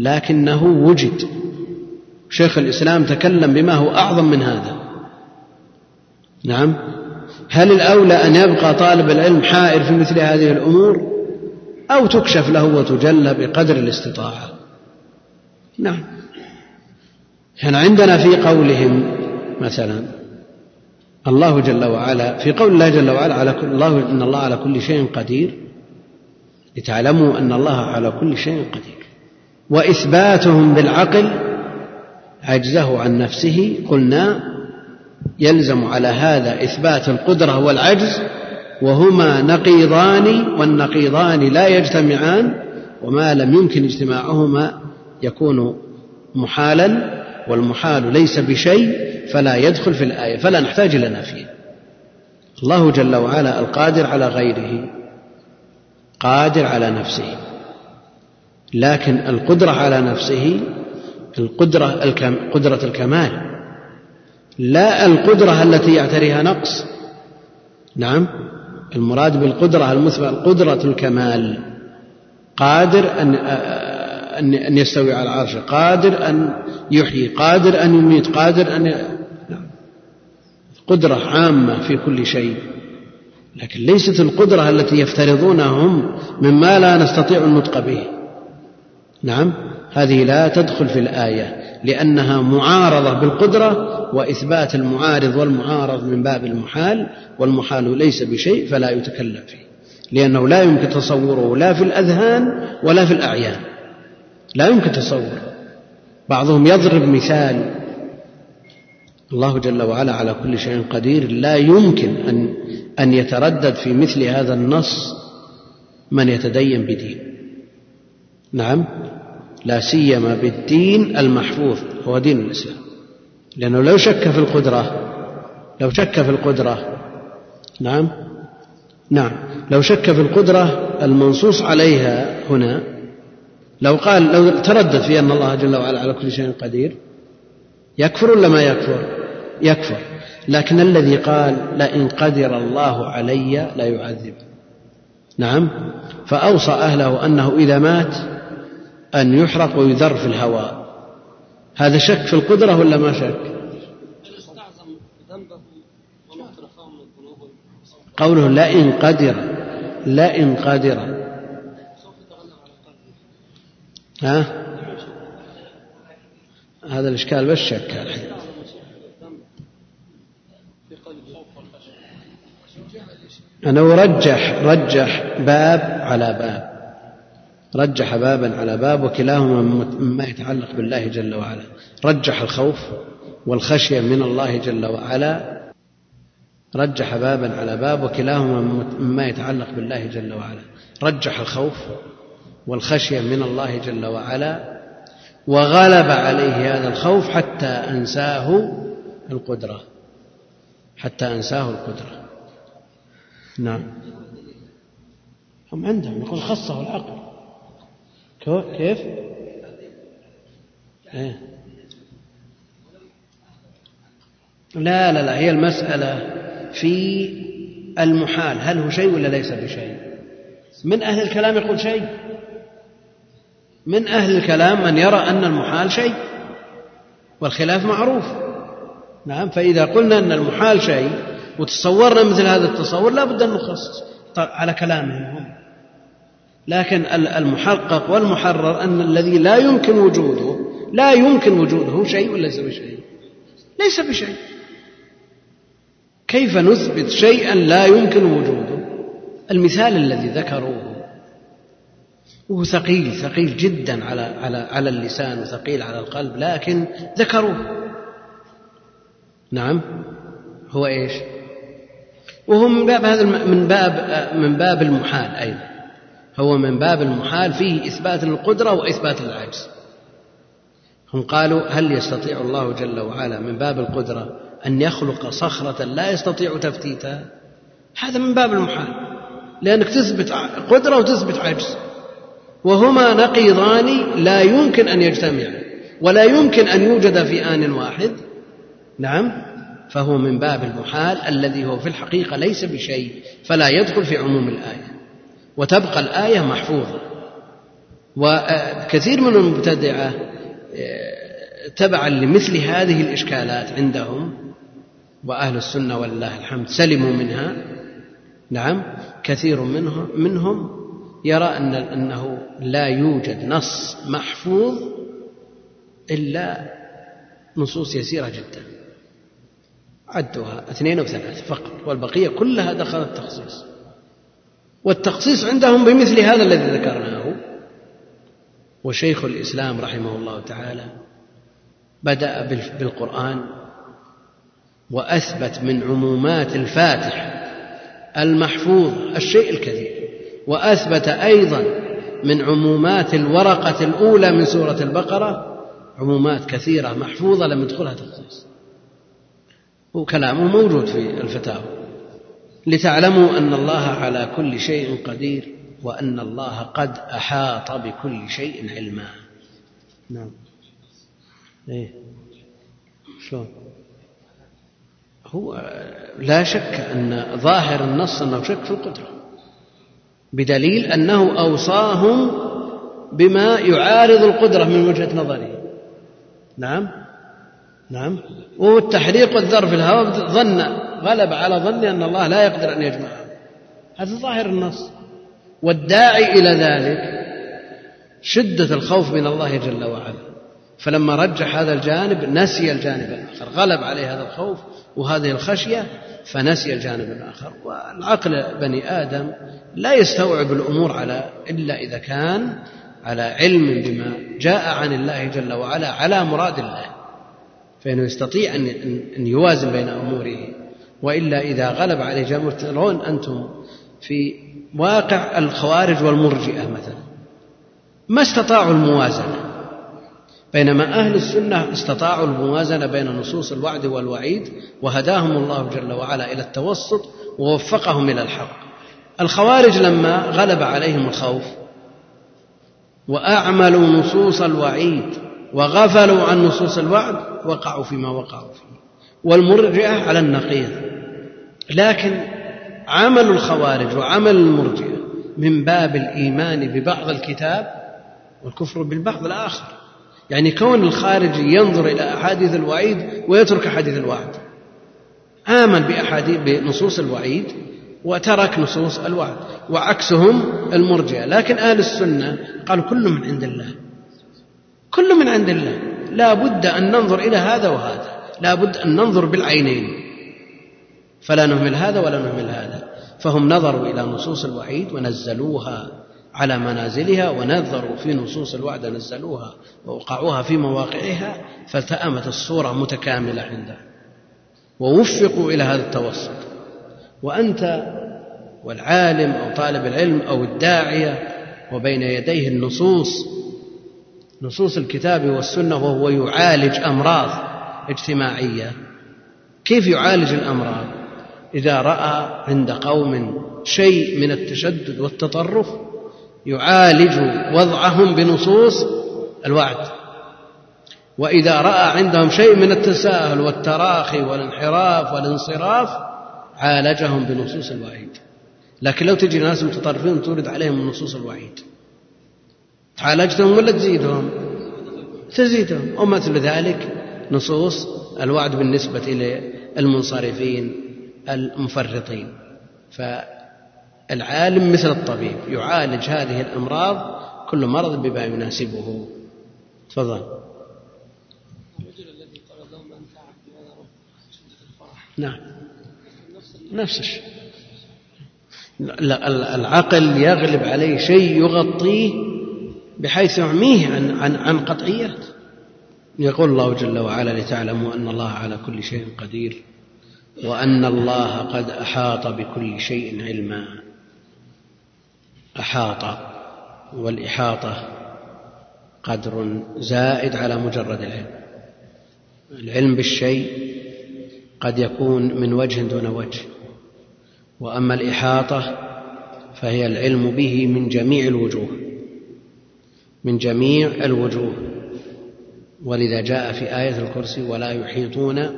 A: لكنه وجد. شيخ الإسلام تكلم بما هو أعظم من هذا. نعم. هل الأولى أن يبقى طالب العلم حائر في مثل هذه الأمور؟ أو تكشف له وتجلى بقدر الاستطاعة؟ نعم. هنا عندنا في قولهم مثلا الله جل وعلا في قول الله جل وعلا على كل الله إن الله على كل شيء قدير. لتعلموا أن الله على كل شيء قدير. وإثباتهم بالعقل عجزه عن نفسه قلنا يلزم على هذا إثبات القدرة والعجز وهما نقيضان والنقيضان لا يجتمعان وما لم يمكن اجتماعهما يكون محالا والمحال ليس بشيء فلا يدخل في الآية فلا نحتاج إلى نافية. الله جل وعلا القادر على غيره قادر على نفسه. لكن القدرة على نفسه القدرة الكم قدرة الكمال. لا القدرة التي يعتريها نقص. نعم المراد بالقدرة المثبتة قدرة الكمال. قادر أن أن أن يستوي على العرش قادر أن يحيي قادر أن يميت قادر أن نعم. قدرة عامة في كل شيء. لكن ليست القدرة التي يفترضونها هم مما لا نستطيع النطق به. نعم. هذه لا تدخل في الآية لأنها معارضة بالقدرة وإثبات المعارض والمعارض من باب المحال والمحال ليس بشيء فلا يتكلم فيه لأنه لا يمكن تصوره لا في الأذهان ولا في الأعيان. لا يمكن تصور بعضهم يضرب مثال. الله جل وعلا على كل شيء قدير. لا يمكن أن أن يتردد في مثل هذا النص من يتدين بدين. نعم. لا سيما بالدين المحفوظ هو دين الإسلام. لأنه لو شك في القدرة لو شك في القدرة نعم؟ نعم. لو شك في القدرة المنصوص عليها هنا لو قال لو تردد في أن الله جل وعلا على كل شيء قدير يكفر ولا ما يكفر؟ يكفر. لكن الذي قال لئن قدر الله علي لا يعذب. نعم؟ فأوصى أهله أنه إذا مات أن يحرق ويذر في الهواء. هذا شك في القدرة ولا ما شك؟ قوله لئن قدر لئن قدر. ها؟ هذا الإشكال بس شك. الحين أنا رجح رجح باب على باب. رجح بابا على باب وكلاهما مما يتعلق بالله جل وعلا. رجح الخوف والخشية من الله جل وعلا. رجح بابا على باب وكلاهما مما يتعلق بالله جل وعلا. رجح الخوف والخشية من الله جل وعلا. وغلب عليه هذا الخوف حتى أنساه القدرة. حتى أنساه القدرة. نعم. هم عندهم يقول خصه العقل. كيف؟ إيه؟ لا لا لا هي المسألة في المحال. هل هو شيء ولا ليس بشيء؟ من أهل الكلام يقول شيء. من أهل الكلام من يرى أن المحال شيء والخلاف معروف. نعم فإذا قلنا أن المحال شيء وتصورنا مثل هذا التصور لا بد أن نخصص على كلامهم. هم لكن المحقق والمحرر أن الذي لا يمكن وجوده لا يمكن وجوده شيء وليس بشيء ليس بشيء. كيف نثبت شيئا لا يمكن وجوده؟ المثال الذي ذكروه. وهو ثقيل ثقيل جدا على على على اللسان وثقيل على القلب لكن ذكروه. نعم. هو إيش؟ وهو من باب هذا من باب من باب المحال أيضا. هو من باب المحال فيه إثبات القدرة وإثبات العجز. هم قالوا هل يستطيع الله جل وعلا من باب القدرة أن يخلق صخرة لا يستطيع تفتيتها هذا من باب المحال لأنك تثبت قدرة وتثبت عجز. وهما نقيضان لا يمكن أن يجتمعا ولا يمكن أن يوجد في آن واحد. نعم فهو من باب المحال الذي هو في الحقيقة ليس بشيء فلا يدخل في عموم الآية. وتبقى الآية محفوظة. وكثير من المبتدعة تبعا لمثل هذه الإشكالات عندهم وأهل السنة ولله الحمد سلموا منها. نعم كثير منهم منهم يرى أن أنه لا يوجد نص محفوظ إلا نصوص يسيرة جدا. عدوها اثنين أو ثلاث فقط والبقية كلها دخلت التخصيص والتخصيص عندهم بمثل هذا الذي ذكرناه. وشيخ الإسلام رحمه الله تعالى بدأ بالقرآن وأثبت من عمومات الفاتح المحفوظ الشيء الكثير. وأثبت أيضا من عمومات الورقة الأولى من سورة البقرة عمومات كثيرة محفوظة لم يدخلها تخصيص. وكلامه موجود في الفتاوى. لتعلموا أن الله على كل شيء قدير وأن الله قد أحاط بكل شيء علما. نعم. إيه. شلون؟ هو لا شك أن ظاهر النص أنه شك في القدرة بدليل أنه أوصاهم بما يعارض القدرة من وجهة نظره. نعم. نعم. وهو التحريق والذر في الهواء ظن غلب على ظن أن الله لا يقدر أن يجمعهم هذا ظاهر النص. والداعي إلى ذلك شدة الخوف من الله جل وعلا. فلما رجح هذا الجانب نسي الجانب الآخر. غلب عليه هذا الخوف وهذه الخشية فنسي الجانب الآخر. والعقل بني آدم لا يستوعب الأمور على إلا إذا كان على علم بما جاء عن الله جل وعلا على مراد الله. فإنه يستطيع أن يوازن بين أموره. وإلا إذا غلب عليه جمع ترون أنتم في واقع الخوارج والمرجئة مثلا. ما استطاعوا الموازنة. بينما أهل السنة استطاعوا الموازنة بين نصوص الوعد والوعيد وهداهم الله جل وعلا إلى التوسط ووفقهم إلى الحق. الخوارج لما غلب عليهم الخوف وأعملوا نصوص الوعيد وغفلوا عن نصوص الوعد وقعوا فيما وقعوا فيه. والمرجئة على النقيض. لكن عمل الخوارج وعمل المرجئة من باب الإيمان ببعض الكتاب والكفر بالبعض الآخر. يعني كون الخارجي ينظر إلى أحاديث الوعيد ويترك أحاديث الوعد. آمن بأحاديث بنصوص الوعيد وترك نصوص الوعد وعكسهم المرجئة. لكن أهل السنة قالوا كل من عند الله. كل من عند الله. لا بد أن ننظر إلى هذا وهذا. لا بد أن ننظر بالعينين. فلا نهمل هذا ولا نهمل هذا. فهم نظروا إلى نصوص الوعيد ونزلوها على منازلها ونظروا في نصوص الوعد نزلوها ووقعوها في مواقعها فالتأمت الصورة متكاملة عندهم ووفقوا إلى هذا التوسط. وأنت والعالم أو طالب العلم أو الداعية وبين يديه النصوص نصوص الكتاب والسنة وهو يعالج أمراض اجتماعية. كيف يعالج الأمراض؟ إذا رأى عند قوم شيء من التشدد والتطرف يعالج وضعهم بنصوص الوعد. وإذا رأى عندهم شيء من التساهل والتراخي والانحراف والانصراف عالجهم بنصوص الوعيد. لكن لو تجي ناس متطرفين تورد عليهم نصوص الوعيد. تعالجتهم ولا تزيدهم؟ تزيدهم. ومثل ذلك؟ نصوص الوعد بالنسبة للمنصرفين المفرطين. فالعالم مثل الطبيب يعالج هذه الأمراض كل مرض بما يناسبه. تفضل. نعم. نفس الشيء. العقل يغلب عليه شيء يغطيه بحيث يعميه عن عن عن قطعيات. يقول الله جل وعلا لتعلموا أن الله على كل شيء قدير وأن الله قد أحاط بكل شيء علما. أحاط والإحاطة قدر زائد على مجرد العلم. العلم بالشيء قد يكون من وجه دون وجه. وأما الإحاطة فهي العلم به من جميع الوجوه. من جميع الوجوه. ولذا جاء في آية الكرسي ولا يحيطون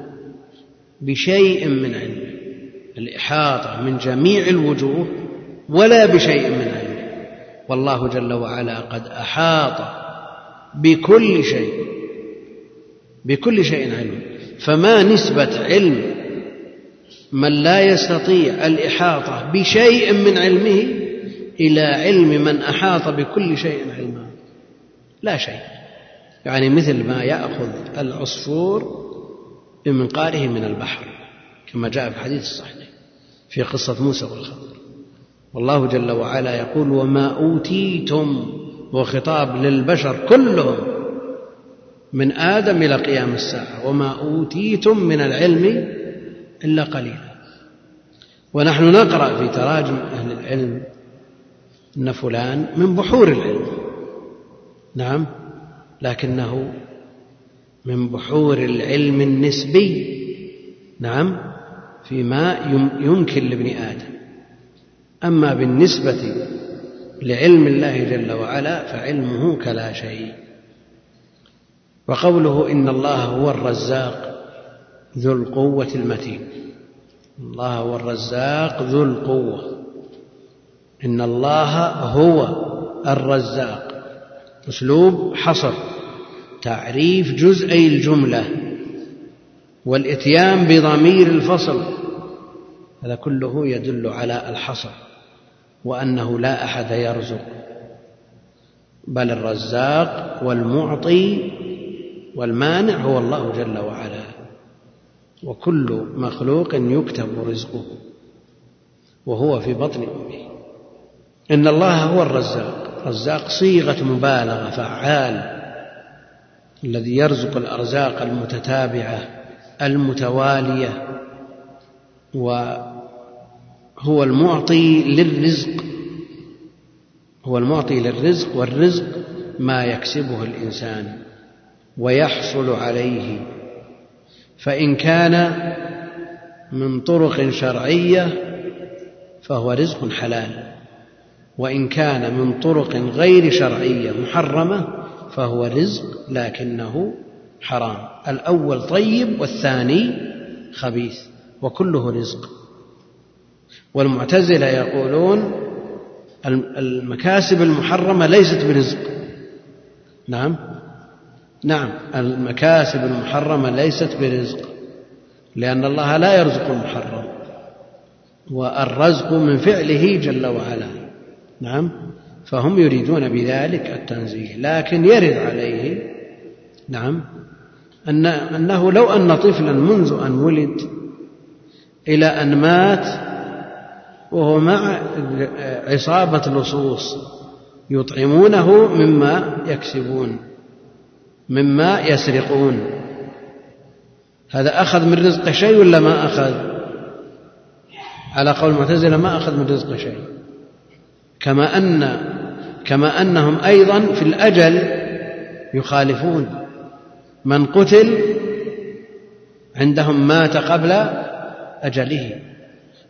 A: بشيء من علمه. الإحاطة من جميع الوجوه ولا بشيء من علمه. والله جل وعلا قد أحاط بكل شيء بكل شيء علم فما نسبة علم من لا يستطيع الإحاطة بشيء من علمه إلى علم من أحاط بكل شيء علما لا شيء. يعني مثل ما يأخذ العصفور بمنقاره من البحر كما جاء في الحديث الصحيح في قصة موسى والخضر. والله جل وعلا يقول وما أوتيتم هو خطاب للبشر كلهم من آدم إلى قيام الساعة وما أوتيتم من العلم إلا قليلا. ونحن نقرأ في تراجم أهل العلم أن فلان من بحور العلم. نعم لكنه من بحور العلم النسبي نعم فيما يمكن لابن آدم. أما بالنسبة لعلم الله جل وعلا فعلمه كلا شيء. وقوله إن الله هو الرزاق ذو القوة المتين. الله هو الرزاق ذو القوة. إن الله هو الرزاق. أسلوب حصر تعريف جزئي الجملة والإتيان بضمير الفصل هذا كله يدل على الحصر وأنه لا أحد يرزق بل الرزاق والمعطي والمانع هو الله جل وعلا وكل مخلوق يكتب رزقه وهو في بطن أمه. إن الله هو الرزاق. رزاق صيغة مبالغة فعال. الذي يرزق الأرزاق المتتابعة المتوالية و هو المعطي للرزق. هو المعطي للرزق والرزق ما يكسبه الإنسان ويحصل عليه. فإن كان من طرق شرعية فهو رزق حلال. وإن كان من طرق غير شرعية محرمة فهو رزق لكنه حرام. الأول طيب والثاني خبيث وكله رزق. والمعتزلة يقولون المكاسب المحرمة ليست برزق. نعم؟ نعم المكاسب المحرمة ليست برزق لأن الله لا يرزق المحرم والرزق من فعله جل وعلا. نعم. فهم يريدون بذلك التنزيه لكن يرد عليه نعم أن أنه لو أن طفلا منذ أن ولد إلى أن مات وهو مع عصابة اللصوص يطعمونه مما يكسبون مما يسرقون. هذا أخذ من رزق شيء ولا ما أخذ؟ على قول المعتزلة ما أخذ من رزق شيء. كما أن كما أنهم أيضا في الأجل يخالفون من قتل عندهم مات قبل أجله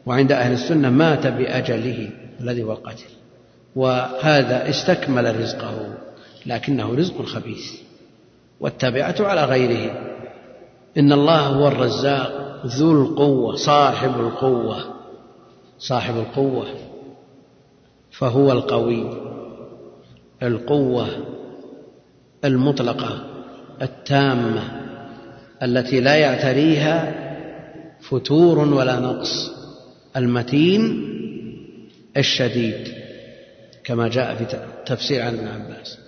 A: وعند أهل السنة مات بأجله الذي هو القتل وهذا استكمل رزقه لكنه رزق خبيث والتابعة على غيره. إن الله هو الرزاق ذو القوة صاحب القوة صاحب القوة. فهو القوي القوة المطلقة التامة التي لا يعتريها فتور ولا نقص المتين الشديد كما جاء في تفسير عن ابن عباس.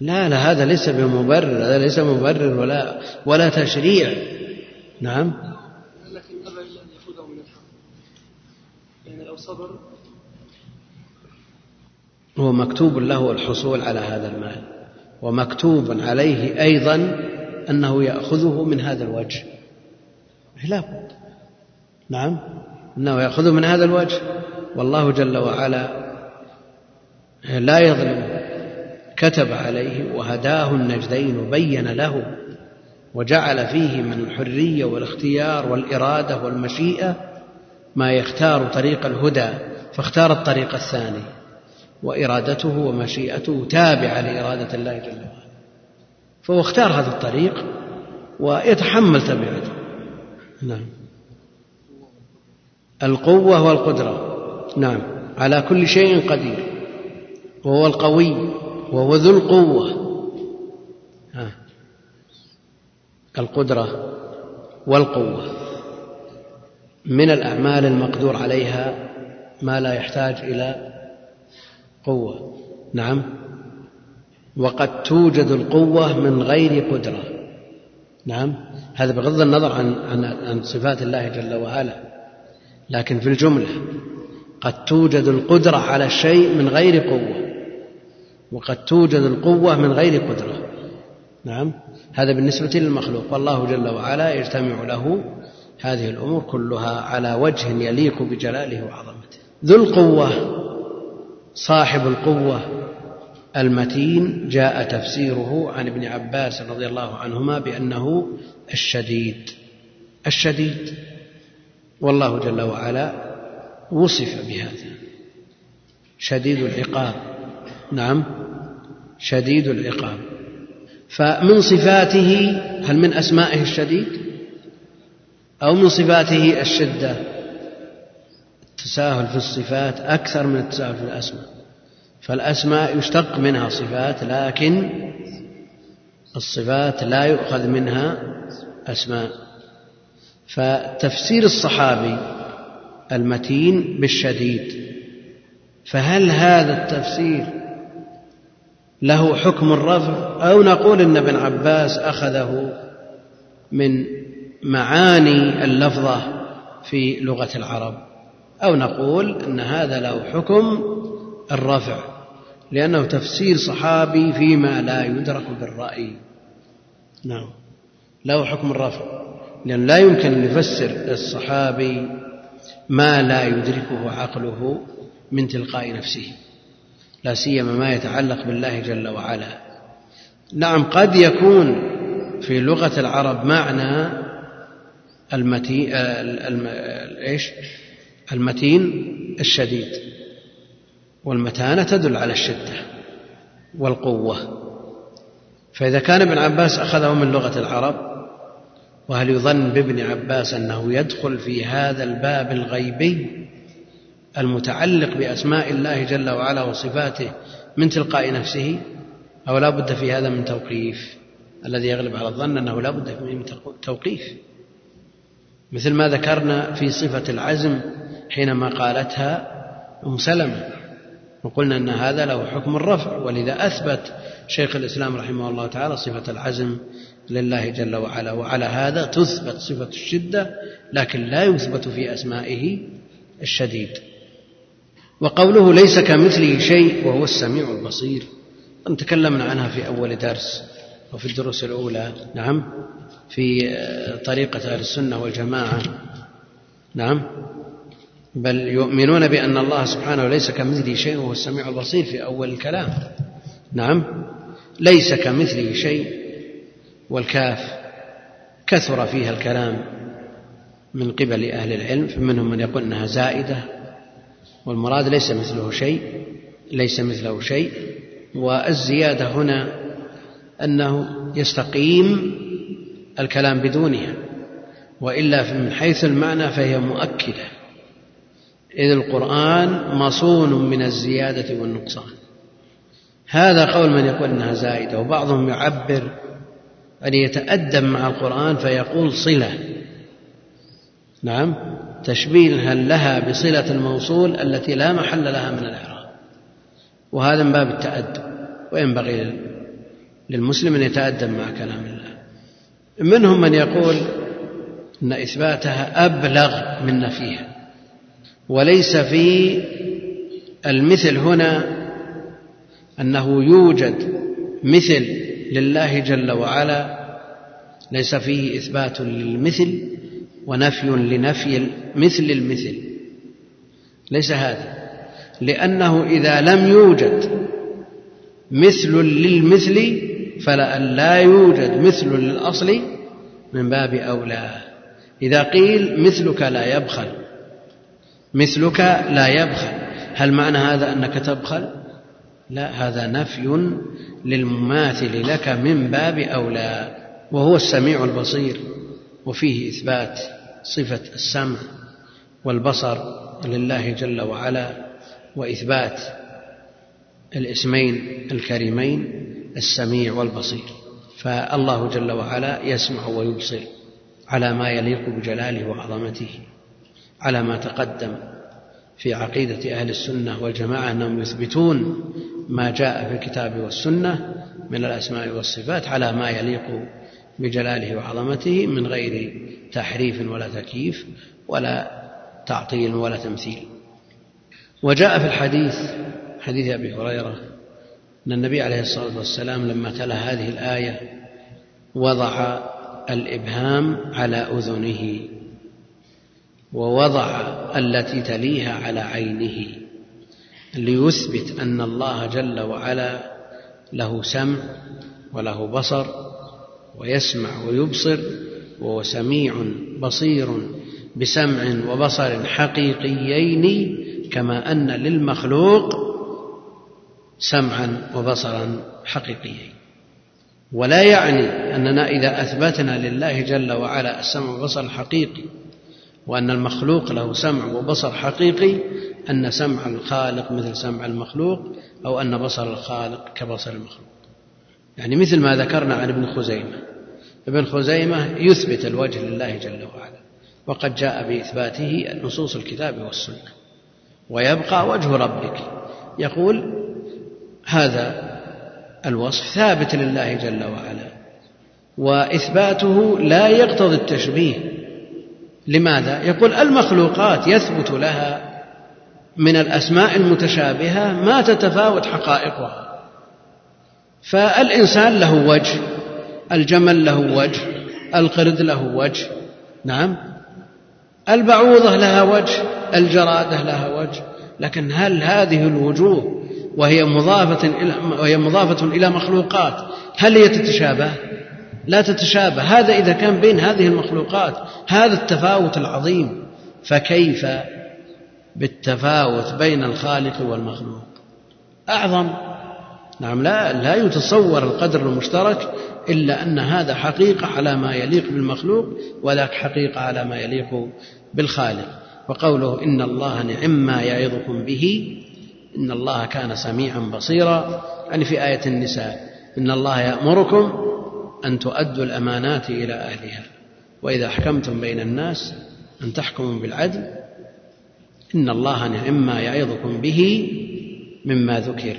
A: لا لا هذا ليس بمبرر هذا ليس مبرر ولا ولا تشريع. نعم.
C: لكن أبى أن يأخذه من الحق يعني لو صبر
A: هو مكتوب له الحصول على هذا المال ومكتوب عليه أيضا أنه يأخذه من هذا الوجه. لا نعم. أنه يأخذه من هذا الوجه. والله جل وعلا لا يظلم. كتب عليه وهداه النجدين وبين له وجعل فيه من الحرية والاختيار والإرادة والمشيئة ما يختار طريق الهدى فاختار الطريق الثاني. وإرادته ومشيئته تابعة لإرادة الله جل وعلا. فهو اختار هذا الطريق ويتحمل تبعته. نعم. القوة والقدرة. نعم. على كل شيء قدير. وهو القوي. وهو ذو القوة. ها. القدرة والقوة. من الأعمال المقدور عليها ما لا يحتاج إلى قوة نعم. وقد توجد القوة من غير قدرة. نعم. هذا بغض النظر عن عن عن صفات الله جل وعلا. لكن في الجملة قد توجد القدرة على الشيء من غير قوة. وقد توجد القوة من غير قدرة. نعم. هذا بالنسبة للمخلوق. والله جل وعلا يجتمع له هذه الأمور كلها على وجه يليق بجلاله وعظمته. ذو القوة. صاحب القوة المتين جاء تفسيره عن ابن عباس رضي الله عنهما بأنه الشديد الشديد. والله جل وعلا وصف بهذا. شديد العقاب. نعم شديد العقاب. فمن صفاته هل من أسمائه الشديد؟ أو من صفاته الشدة؟ التساهل في الصفات أكثر من التساهل في الأسماء. فالأسماء يشتق منها صفات لكن الصفات لا يؤخذ منها أسماء. فتفسير الصحابي المتين بالشديد فهل هذا التفسير له حكم الرفع؟ أو نقول إن ابن عباس أخذه من معاني اللفظة في لغة العرب. أو نقول أن هذا له حكم الرفع لأنه تفسير صحابي فيما لا يدرك بالرأي. نعم. له حكم الرفع لأن لا يمكن أن يفسر الصحابي ما لا يدركه عقله من تلقاء نفسه لا سيما ما يتعلق بالله جل وعلا. نعم قد يكون في لغة العرب معنى المتين إيش؟ المتين الشديد والمتانة تدل على الشدة والقوة. فإذا كان ابن عباس أخذه من لغة العرب وهل يظن بابن عباس أنه يدخل في هذا الباب الغيبي المتعلق بأسماء الله جل وعلا وصفاته من تلقاء نفسه؟ أو لا بد في هذا من توقيف؟ الذي يغلب على الظن أنه لا بد من توقيف. مثل ما ذكرنا في صفة العزم حينما قالتها أم سلمة. وقلنا أن هذا له حكم الرفع. ولذا أثبت شيخ الإسلام رحمه الله تعالى صفة العزم لله جل وعلا. وعلى هذا تثبت صفة الشدة لكن لا يثبت في أسمائه الشديد. وقوله ليس كمثله شيء وهو السميع البصير. تكلمنا عنها في أول درس وفي الدروس الأولى. نعم. في طريقة أهل السنة والجماعة. نعم. بل يؤمنون بأن الله سبحانه ليس كمثله شيء وهو السميع البصير في أول الكلام. نعم. ليس كمثله شيء والكاف كثر فيها الكلام من قبل أهل العلم فمنهم من يقول أنها زائدة والمراد ليس مثله شيء ليس مثله شيء. والزيادة هنا أنه يستقيم الكلام بدونها وإلا من حيث المعنى فهي مؤكدة. إذ القرآن مصون من الزيادة والنقصان. هذا قول من يقول إنها زائدة وبعضهم يعبر أن يتأدب مع القرآن فيقول صلة. نعم تشبيها لها بصلة الموصول التي لا محل لها من الإعراب. وهذا من باب التأدب وينبغي للمسلم أن يتأدب مع كلام الله. منهم من يقول إن إثباتها أبلغ من نفيها. وليس في المثل هنا أنه يوجد مثل لله جل وعلا ليس فيه إثبات للمثل ونفي لنفي مثل المثل. ليس هذا لأنه إذا لم يوجد مثل للمثل فلأن لا يوجد مثل للأصل من باب أولى. إذا قيل مثلك لا يبخل مثلك لا يبخل. هل معنى هذا أنك تبخل؟ لا هذا نفي للمماثل لك من باب أولى وهو السميع البصير وفيه إثبات صفة السمع والبصر لله جل وعلا وإثبات الاسمين الكريمين السميع والبصير. فالله جل وعلا يسمع ويبصر على ما يليق بجلاله وعظمته. على ما تقدم في عقيدة أهل السنة والجماعة أنهم يثبتون ما جاء في الكتاب والسنة من الأسماء والصفات على ما يليق بجلاله وعظمته من غير تحريف ولا تكييف ولا تعطيل ولا تمثيل. وجاء في الحديث حديث أبي هريرة أن النبي عليه الصلاة والسلام لما تلا هذه الآية وضع الإبهام على أذنه. ووضع التي تليها على عينه ليثبت أن الله جل وعلا له سمع وله بصر ويسمع ويبصر وهو سميع بصير بسمع وبصر حقيقيين كما أن للمخلوق سمعا وبصرا حقيقيين. ولا يعني أننا إذا أثبتنا لله جل وعلا السمع والبصر الحقيقي وأن المخلوق له سمع وبصر حقيقي أن سمع الخالق مثل سمع المخلوق أو أن بصر الخالق كبصر المخلوق. يعني مثل ما ذكرنا عن ابن خزيمة. ابن خزيمة يثبت الوجه لله جل وعلا وقد جاء بإثباته نصوص الكتاب والسنة. ويبقى وجه ربك. يقول هذا الوصف ثابت لله جل وعلا وإثباته لا يقتضي التشبيه. لماذا؟ يقول المخلوقات يثبت لها من الأسماء المتشابهة ما تتفاوت حقائقها فالإنسان له وجه الجمل له وجه القرد له وجه نعم البعوضة لها وجه الجرادة لها وجه لكن هل هذه الوجوه وهي مضافة إلى وهي مضافة إلى مخلوقات هل هي تتشابه؟ لا تتشابه. هذا إذا كان بين هذه المخلوقات هذا التفاوت العظيم. فكيف بالتفاوت بين الخالق والمخلوق؟ أعظم. نعم لا لا يتصور القدر المشترك إلا أن هذا حقيقة على ما يليق بالمخلوق وذاك حقيقة على ما يليق بالخالق. وقوله إن الله نعم ما يعظكم به إن الله كان سميعا بصيرا. يعني في آية النساء إن الله يأمركم أن تؤدوا الأمانات إلى أهلها. وإذا حكمتم بين الناس أن تحكموا بالعدل إن الله نعم ما يعظكم به مما ذكر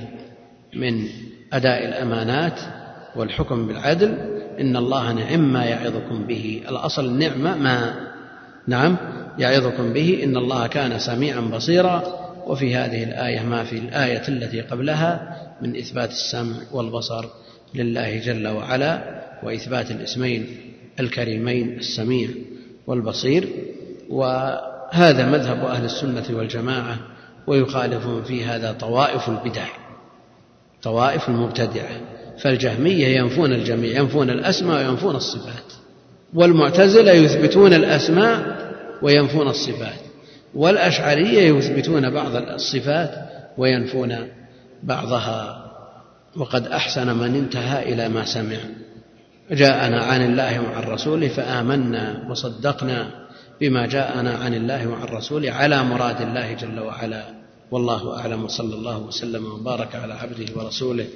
A: من أداء الأمانات والحكم بالعدل. إن الله نعم ما يعظكم به. الأصل النعمة ما نعم يعظكم به. إن الله كان سميعا بصيرا. وفي هذه الآية ما في الآية التي قبلها من إثبات السمع والبصر لله جل وعلا. وإثبات الاسمين الكريمين السميع والبصير وهذا مذهب أهل السنة والجماعة ويخالفهم في هذا طوائف البدع طوائف المبتدعة. فالجهمية ينفون الجميع ينفون الأسماء وينفون الصفات والمعتزلة يثبتون الأسماء وينفون الصفات والأشعرية يثبتون بعض الصفات وينفون بعضها. وقد أحسن من انتهى إلى ما سمع. جاءنا عن الله وعن رسوله فآمنا وصدقنا بما جاءنا عن الله وعن رسوله على مراد الله جل وعلا. والله أعلم وصلى الله وسلم وبارك على عبده ورسوله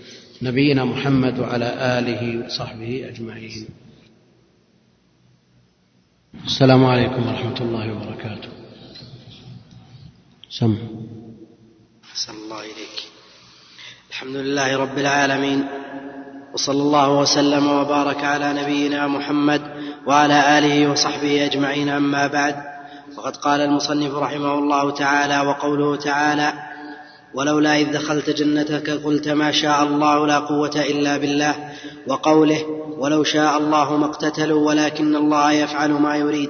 A: نبينا محمد وعلى آله وصحبه أجمعين. السلام عليكم ورحمة الله وبركاته. سم.
B: أحسن الله إليك. الحمد لله رب العالمين. وصلى الله وسلم وبارك على نبينا محمد وعلى آله وصحبه أجمعين أما بعد. فقد قال المصنف رحمه الله تعالى وقوله تعالى ولولا إذ دخلت جنتك قلت ما شاء الله لا قوة إلا بالله وقوله ولو شاء الله ما اقتتلوا ولكن الله يفعل ما يريد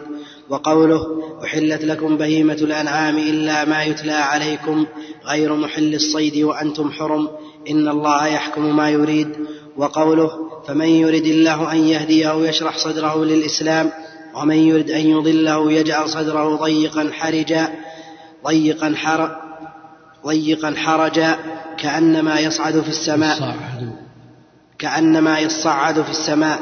B: وقوله أحلت لكم بهيمة الأنعام إلا ما يتلى عليكم غير محل الصيد وأنتم حرم إن الله يحكم ما يريد وقوله فمن يرد الله أن يهديه يشرح صدره للإسلام ومن يرد أن يضله يجعل صدره ضيقا حرجا ضيقا حر ضيقا حرجا كأنما يصعد في السماء. كأنما يصعد في السماء.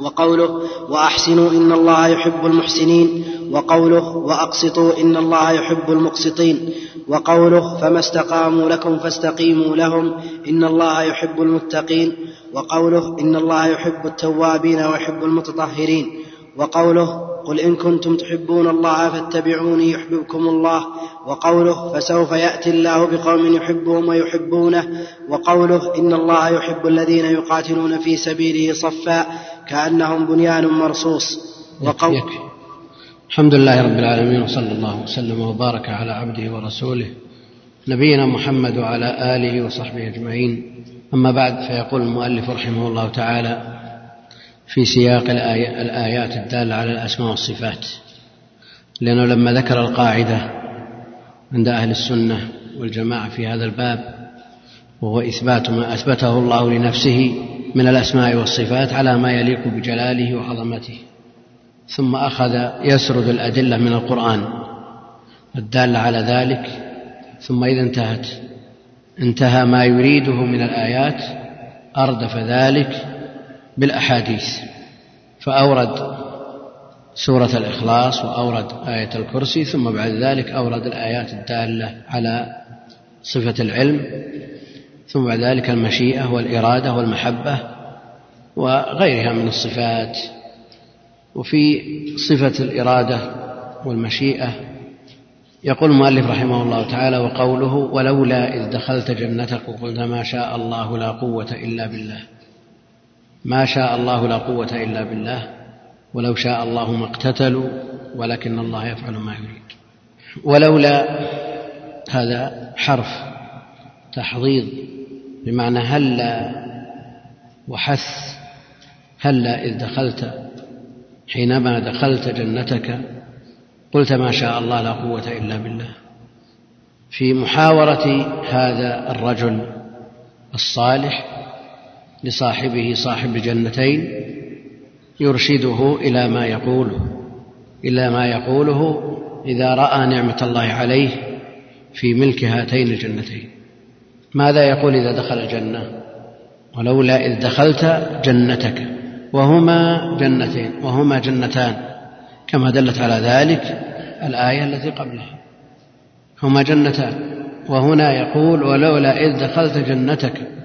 B: وقوله وأحسنوا إن الله يحب المحسنين وقوله وأقسطوا إن الله يحب المقسطين وقوله فما استقاموا لكم فاستقيموا لهم إن الله يحب المتقين وقوله إن الله يحب التوابين ويحب المتطهرين وقوله قل إن كنتم تحبون الله فاتبعوني يحببكم الله وقوله فسوف يأتي الله بقوم يحبهم ويحبونه وقوله إن الله يحب الذين يقاتلون في سبيله صفا كأنهم بنيان مرصوص. وقول
A: يكفي. الحمد لله رب العالمين وصلى الله وسلم وبارك على عبده ورسوله نبينا محمد وعلى آله وصحبه أجمعين. أما بعد فيقول المؤلف رحمه الله تعالى في سياق الآي- الآيات الدالة على الأسماء والصفات. لأنه لما ذكر القاعدة عند أهل السنة والجماعة في هذا الباب وهو إثبات ما أثبته الله لنفسه من الأسماء والصفات على ما يليق بجلاله وعظمته. ثم أخذ يسرد الأدلة من القرآن الدالة على ذلك. ثم إذا انتهت انتهى ما يريده من الآيات أردف ذلك بالأحاديث. فأورد سورة الإخلاص وأورد آية الكرسي ثم بعد ذلك أورد الآيات الدالة على صفة العلم ثم بعد ذلك المشيئة والإرادة والمحبة وغيرها من الصفات. وفي صفة الإرادة والمشيئة يقول المؤلف رحمه الله تعالى وقوله ولولا إذ دخلت جنتك قلت ما شاء الله لا قوة إلا بالله. ما شاء الله لا قوة إلا بالله ولو شاء الله ما اقتتلوا ولكن الله يفعل ما يريد. ولولا هذا حرف تحضيض بمعنى هلا وحث هلا إذ دخلت حينما دخلت جنتك قلت ما شاء الله لا قوة إلا بالله. في محاورة هذا الرجل الصالح لصاحبه صاحب الجنتين يرشده إلى ما يقوله إلى ما يقوله إذا رأى نعمة الله عليه في ملك هاتين الجنتين. ماذا يقول إذا دخل الجنة؟ ولولا إذ دخلت جنتك. وهما جنتين وهما جنتان. كما دلت على ذلك الآية التي قبلها. هما جنتان. وهنا يقول ولولا إذ دخلت جنتك.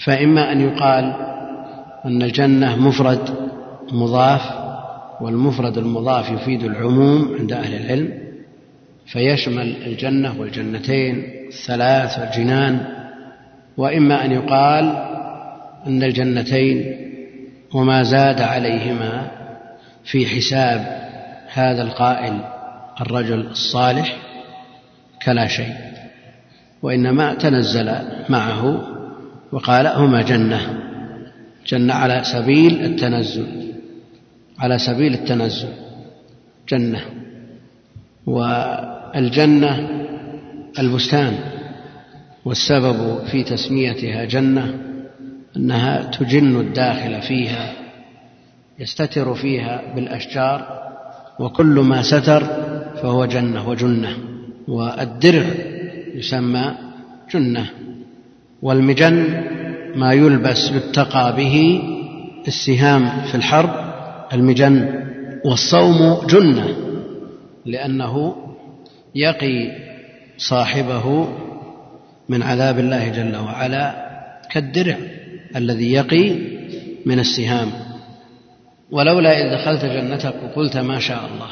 A: فإما أن يقال أن الجنة مفرد مضاف والمفرد المضاف يفيد العموم عند أهل العلم فيشمل الجنة والجنتين الثلاث والجنان وإما أن يقال أن الجنتين وما زاد عليهما في حساب هذا القائل الرجل الصالح كلا شيء وإنما تنزل معه وقال هما جنة جنة على سبيل التنزل على سبيل التنزل جنة. والجنة البستان والسبب في تسميتها جنة أنها تجن الداخل فيها يستتر فيها بالأشجار وكل ما ستر فهو جنة وجنة والدرع يسمى جنة. والمجن ما يلبس يتقى به السهام في الحرب المجن والصوم جنة لأنه يقي صاحبه من عذاب الله جل وعلا كالدرع الذي يقي من السهام. ولولا إذ دخلت جنتك وقلت ما شاء الله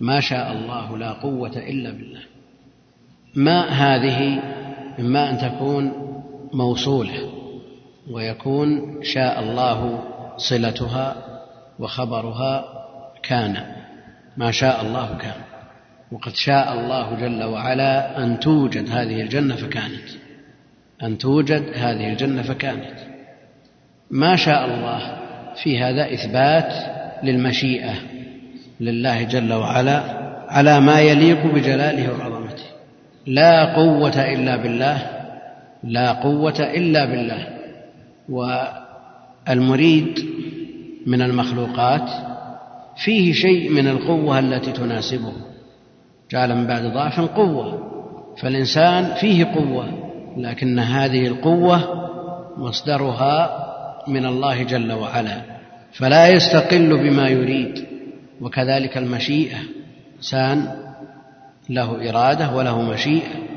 A: ما شاء الله لا قوة إلا بالله. ما هذه إما أن تكون موصولة ويكون شاء الله صلتها وخبرها كان ما شاء الله كان. وقد شاء الله جل وعلا أن توجد هذه الجنة فكانت. أن توجد هذه الجنة فكانت. ما شاء الله في هذا إثبات للمشيئة لله جل وعلا على ما يليق بجلاله وعظمته. لا قوة إلا بالله لا قوة إلا بالله. والمريد من المخلوقات فيه شيء من القوة التي تناسبه. جعل من بعد ضعف قوة فالإنسان فيه قوة لكن هذه القوة مصدرها من الله جل وعلا. فلا يستقل بما يريد. وكذلك المشيئة. إنسان له إرادة وله مشيئة.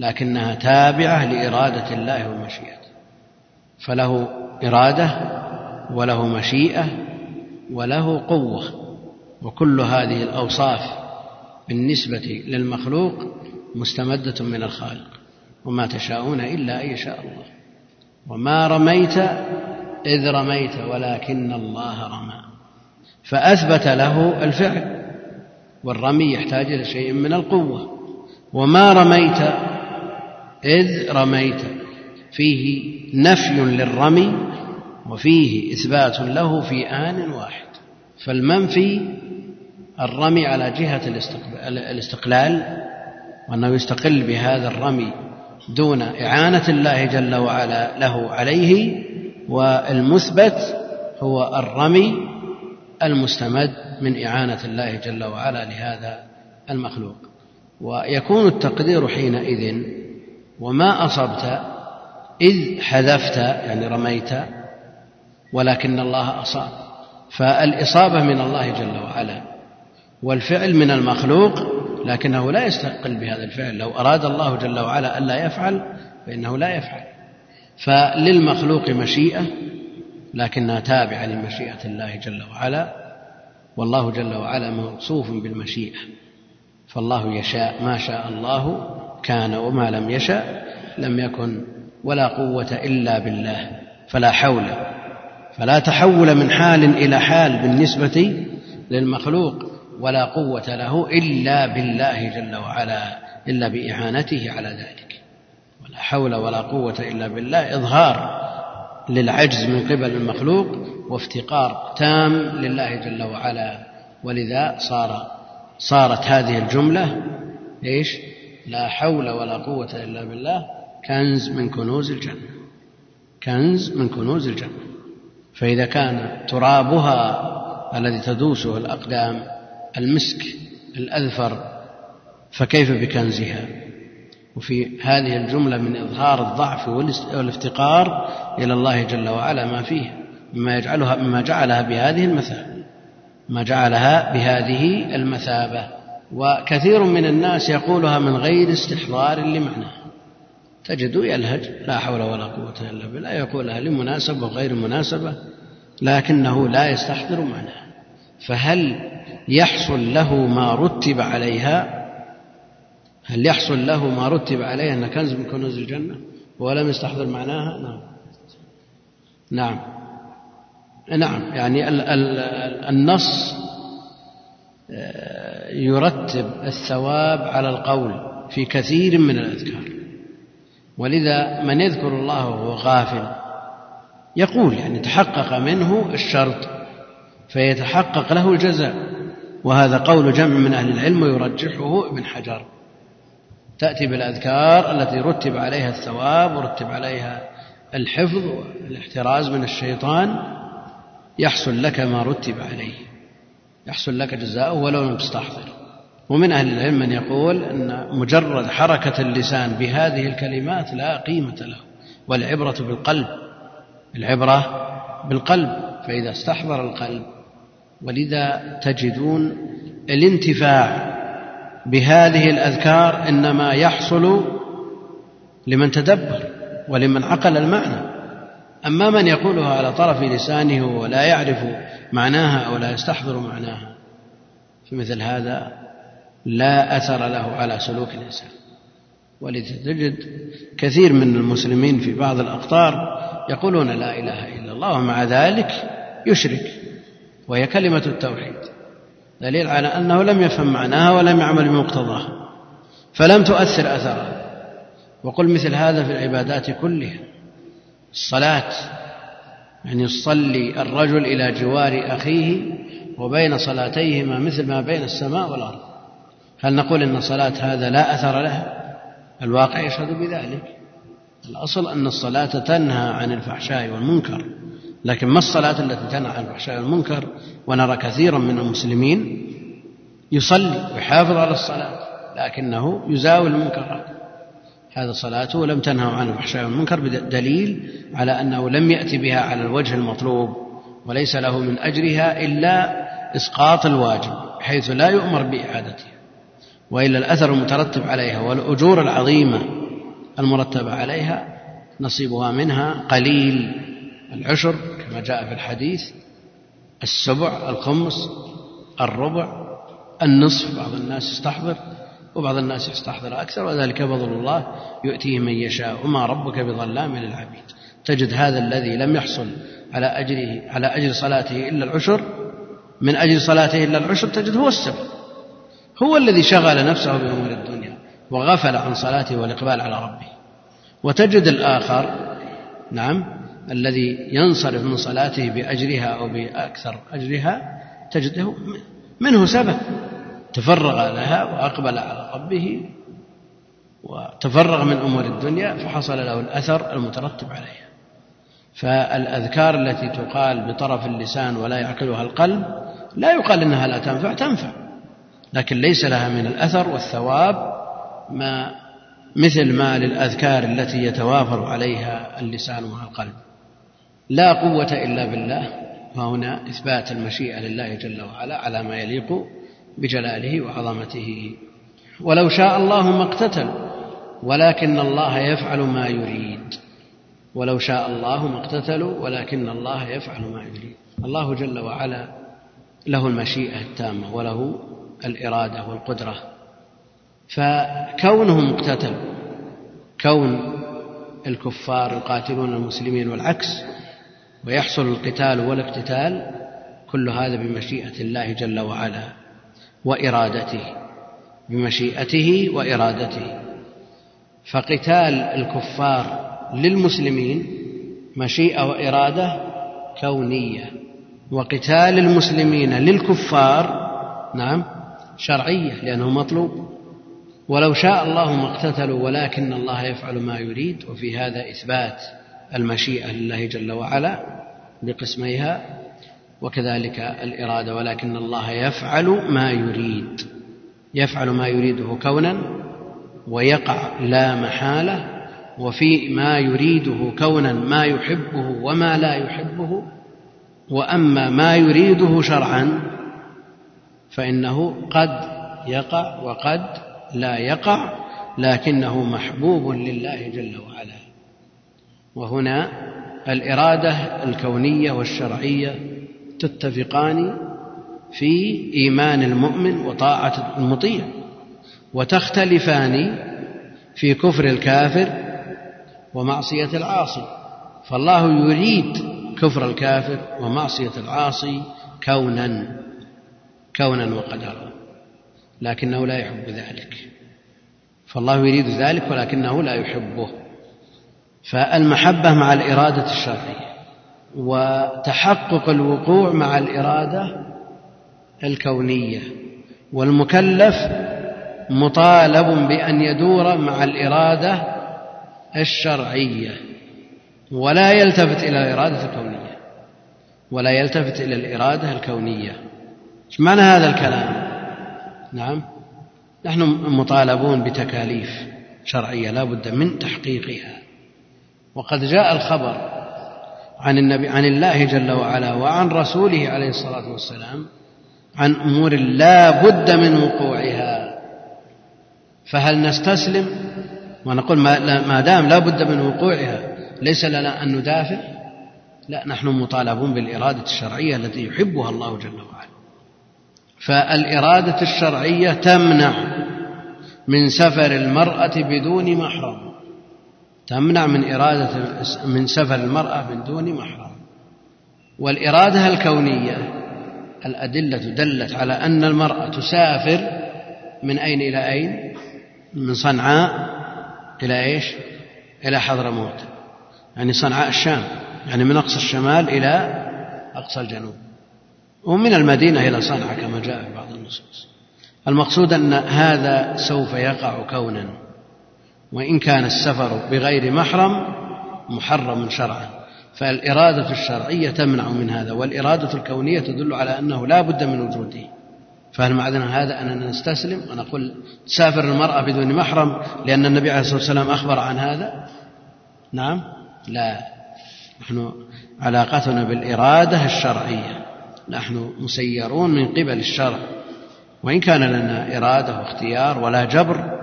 A: لكنها تابعة لإرادة الله ومشيئته. فله إرادة وله مشيئة وله قوة وكل هذه الأوصاف بالنسبة للمخلوق مستمدة من الخالق وما تشاءون إلا أن يشاء الله. وما رميت إذ رميت ولكن الله رمى. فأثبت له الفعل والرمي يحتاج إلى شيء من القوة. وما رميت إذ رميت. فيه نفي للرمي وفيه إثبات له في آن واحد. فالمنفي الرمي على جهة الاستقلال وأنه يستقل بهذا الرمي دون إعانة الله جل وعلا له عليه والمثبت هو الرمي المستمد من إعانة الله جل وعلا لهذا المخلوق. ويكون التقدير حينئذ وما أصبت إذ حذفت يعني رميت ولكن الله أصاب. فالإصابة من الله جل وعلا والفعل من المخلوق لكنه لا يستقل بهذا الفعل. لو أراد الله جل وعلا ألا يفعل فإنه لا يفعل. فللمخلوق مشيئة لكنها تابعة لمشيئة الله جل وعلا والله جل وعلا موصوف بالمشيئة. فالله يشاء ما شاء الله كان وما لم يشاء لم يكن ولا قوة إلا بالله فلا حول فلا تحول من حال إلى حال بالنسبة للمخلوق ولا قوة له إلا بالله جل وعلا إلا بإعانته على ذلك ولا حول ولا قوة إلا بالله إظهار للعجز من قبل المخلوق وافتقار تام لله جل وعلا ولذا صار صارت هذه الجملة إيش؟ لا حول ولا قوة إلا بالله كنز من كنوز الجنة كنز من كنوز الجنة. فإذا كان ترابها الذي تدوسه الأقدام المسك الأذفر فكيف بكنزها؟ وفي هذه الجملة من إظهار الضعف والافتقار إلى الله جل وعلا ما فيه مما يجعلها مما جعلها بهذه المثابة ما جعلها بهذه المثابة. وكثير من الناس يقولها من غير استحضار لمعناه تجد يلهج لا حول ولا قوة إلا بالله يقولها لمناسبة وغير مناسبة لكنه لا يستحضر معناها فهل يحصل له ما رتب عليها؟ هل يحصل له ما رتب عليها أن كنز من كنوز الجنة؟ ولم يستحضر معناها؟ نعم. نعم. نعم. يعني النص آه، يرتب الثواب على القول في كثير من الأذكار. ولذا من يذكر الله وهو غافل يقول يعني تحقق منه الشرط فيتحقق له الجزاء. وهذا قول جمع من أهل العلم ويرجحه ابن حجر. تأتي بالأذكار التي رتب عليها الثواب ورتب عليها الحفظ والاحتراز من الشيطان يحصل لك ما رتب عليه. يحصل لك جزاء ولو لم تستحضر. ومن أهل العلم من يقول أن مجرد حركة اللسان بهذه الكلمات لا قيمة له والعبرة بالقلب العبرة بالقلب فإذا استحضر القلب ولذا تجدون الانتفاع بهذه الأذكار إنما يحصل لمن تدبر ولمن عقل المعنى. أما من يقولها على طرف لسانه ولا يعرف معناها أو لا يستحضر معناها. فمثل هذا لا أثر له على سلوك الإنسان. ولتجد كثير من المسلمين في بعض الأقطار يقولون لا إله إلا الله ومع ذلك يشرك وهي كلمة التوحيد. دليل على أنه لم يفهم معناها ولم يعمل بمقتضاها فلم تؤثر أثرها وقل مثل هذا في العبادات كلها الصلاة يعني يصلي الرجل إلى جوار أخيه وبين صلاتيهما مثل ما بين السماء والأرض. هل نقول إن صلاة هذا لا أثر لها الواقع يشهد بذلك. الأصل أن الصلاة تنهى عن الفحشاء والمنكر لكن ما الصلاة التي تنهى عن الفحشاء والمنكر؟ ونرى كثيرا من المسلمين يصلي ويحافظ على الصلاة لكنه يزاول المنكرات. هذا صلاته لم تنهى عن الفحشاء والمنكر بدليل على أنه لم يأتي بها على الوجه المطلوب وليس له من أجرها إلا إسقاط الواجب بحيث لا يؤمر بإعادتها وإلا الأثر المترتب عليها والأجور العظيمة المرتبة عليها نصيبها منها قليل. العشر كما جاء في الحديث السبع الخمس الربع النصف بعض الناس يستحضر وبعض الناس يستحضر أكثر وذلك فضل الله يؤتيه من يشاء. وما ربك بظلام للعبيد. تجد هذا الذي لم يحصل على أجره على أجر صلاته إلا العشر. من أجل صلاته إلا العشر تجد هو السبب. هو الذي شغل نفسه بأمور الدنيا وغفل عن صلاته والإقبال على ربه. وتجد الآخر نعم الذي ينصرف من صلاته بأجرها أو بأكثر أجرها تجده منه سبب. تفرغ لها وأقبل على ربه وتفرغ من أمور الدنيا فحصل له الأثر المترتب عليها. فالأذكار التي تقال بطرف اللسان ولا يعقلها القلب لا يقال إنها لا تنفع تنفع. لكن ليس لها من الأثر والثواب ما مثل ما للأذكار التي يتوافر عليها اللسان مع القلب. لا قوة إلا بالله. وهنا إثبات المشيئة لله جل وعلا على ما يليق بجلاله وعظمته. ولو شاء الله ما اقتتلوا ولكن الله يفعل ما يريد. ولو شاء الله ما اقتتلوا ولكن الله يفعل ما يريد. الله جل وعلا له المشيئة التامة وله الإرادة والقدرة. فكونهم اقتتلوا كون الكفار يقاتلون المسلمين والعكس ويحصل القتال والاقتتال كل هذا بمشيئة الله جل وعلا. وإرادته بمشيئته وإرادته. فقتال الكفار للمسلمين مشيئة وإرادة كونية وقتال المسلمين للكفار نعم شرعية لأنه مطلوب. ولو شاء الله ما اقتتلوا ولكن الله يفعل ما يريد. وفي هذا إثبات المشيئة لله جل وعلا بقسميها. وكذلك الإرادة ولكن الله يفعل ما يريد يفعل ما يريده كونا ويقع لا محالة وفي ما يريده كونا ما يحبه وما لا يحبه وأما ما يريده شرعا فإنه قد يقع وقد لا يقع لكنه محبوب لله جل وعلا. وهنا الإرادة الكونية والشرعية تتفقان في إيمان المؤمن وطاعة المطيع وتختلفان في كفر الكافر ومعصية العاصي. فالله يريد كفر الكافر ومعصية العاصي كونا كونا وقدرا لكنه لا يحب ذلك. فالله يريد ذلك ولكنه لا يحبه. فالمحبة مع الإرادة الشرعية. وتحقق الوقوع مع الإرادة الكونية والمكلف مطالب بأن يدور مع الإرادة الشرعية ولا يلتفت إلى الإرادة الكونية ولا يلتفت إلى الإرادة الكونية. إيش معنى هذا الكلام؟ نعم نحن مطالبون بتكاليف شرعية لا بد من تحقيقها. وقد جاء الخبر عن النبي عن الله جل وعلا وعن رسوله عليه الصلاة والسلام عن أمور لا بد من وقوعها. فهل نستسلم؟ ونقول ما دام لا بد من وقوعها ليس لنا أن ندافع؟ لا نحن مطالبون بالإرادة الشرعية التي يحبها الله جل وعلا. فالإرادة الشرعية تمنع من سفر المرأة بدون محرم. تمنع من إرادة من سفر المرأة من دون محرم. والإرادة الكونية الأدلة دلت على أن المرأة تسافر من أين إلى أين؟ من صنعاء إلى إيش؟ إلى حضرموت. يعني صنعاء الشام يعني من أقصى الشمال إلى أقصى الجنوب. ومن المدينة إلى صنعاء كما جاء في بعض النصوص. المقصود أن هذا سوف يقع كونا. وإن كان السفر بغير محرم محرم شرعا. فالإرادة الشرعية تمنع من هذا والإرادة الكونية تدل على أنه لا بد من وجوده. فهل معنى هذا أننا نستسلم ونقول تسافر المرأة بدون محرم لأن النبي عليه الصلاة والسلام أخبر عن هذا؟ نعم. لا. نحن علاقتنا بالإرادة الشرعية. نحن مسيرون من قبل الشرع. وإن كان لنا إرادة واختيار ولا جبر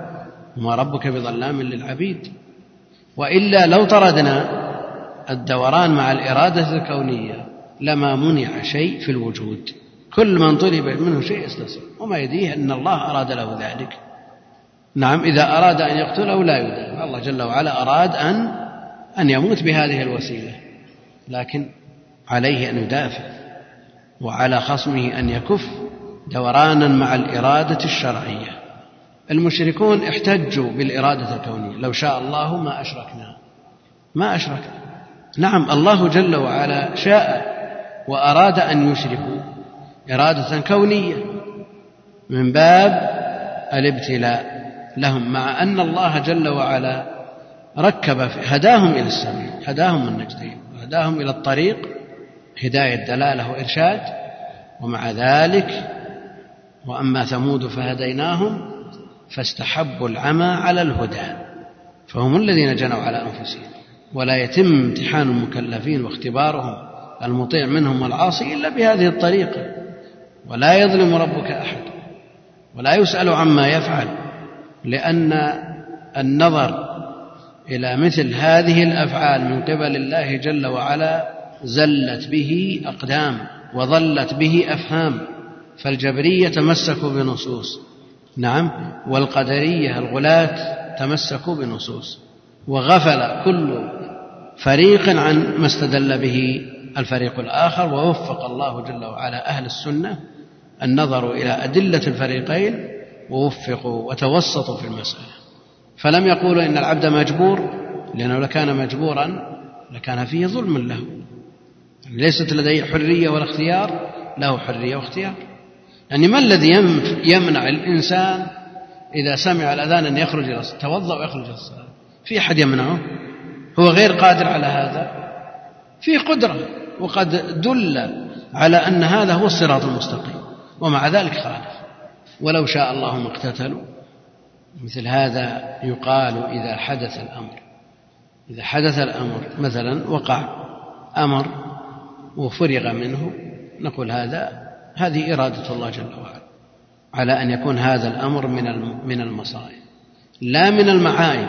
A: وما ربك بظلام للعبيد. وإلا لو طردنا الدوران مع الإرادة الكونية لما منع شيء في الوجود. كل من طلب منه شيء يستسلم وما يديه أن الله أراد له ذلك. نعم إذا أراد أن يقتله لا يدافع الله جل وعلا أراد أن أن يموت بهذه الوسيلة. لكن عليه أن يدافع. وعلى خصمه أن يكف دورانا مع الإرادة الشرعية. المشركون احتجوا بالإرادة الكونية. لو شاء الله ما أشركنا. ما أشركنا. نعم الله جل وعلا شاء وأراد أن يشركوا إرادة كونية. من باب الابتلاء لهم مع أن الله جل وعلا ركب هداهم إلى السبيل هداهم النجدين وهداهم إلى الطريق هداية دلالة وإرشاد. ومع ذلك وأما ثمود فهديناهم فاستحبوا العمى على الهدى فهم الذين جنوا على أنفسهم. ولا يتم امتحان المكلفين واختبارهم المطيع منهم والعاصي إلا بهذه الطريقة. ولا يظلم ربك أحد ولا يسأل عما يفعل لأن النظر إلى مثل هذه الأفعال من قبل الله جل وعلا زلت به أقدام وظلت به أفهام فالجبرية تمسكوا بنصوص. نعم والقدرية الغلاة تمسكوا بنصوص وغفل كل فريق عن ما استدل به الفريق الآخر ووفق الله جل وعلا أهل السنة النظر إلى أدلة الفريقين ووفقوا وتوسطوا في المسألة. فلم يقولوا إن العبد مجبور لأنه لكان مجبورا لكان فيه ظلم له. ليست لديه حرية ولا اختيار له حرية واختيار. يعني ما الذي يمنع الإنسان إذا سمع الأذان أن يخرج إلى الصلاة توضأ ويخرج إلى الصلاة؟ في أحد يمنعه؟ هو غير قادر على هذا؟ في قدرة وقد دل على أن هذا هو الصراط المستقيم ومع ذلك خالف. ولو شاء الله ما اقتتلوا مثل هذا يقال إذا حدث الأمر. إذا حدث الأمر مثلا وقع أمر وفرغ منه نقول هذا هذه إرادة الله جل وعلا على أن يكون هذا الأمر من من المصائب لا من المعايب.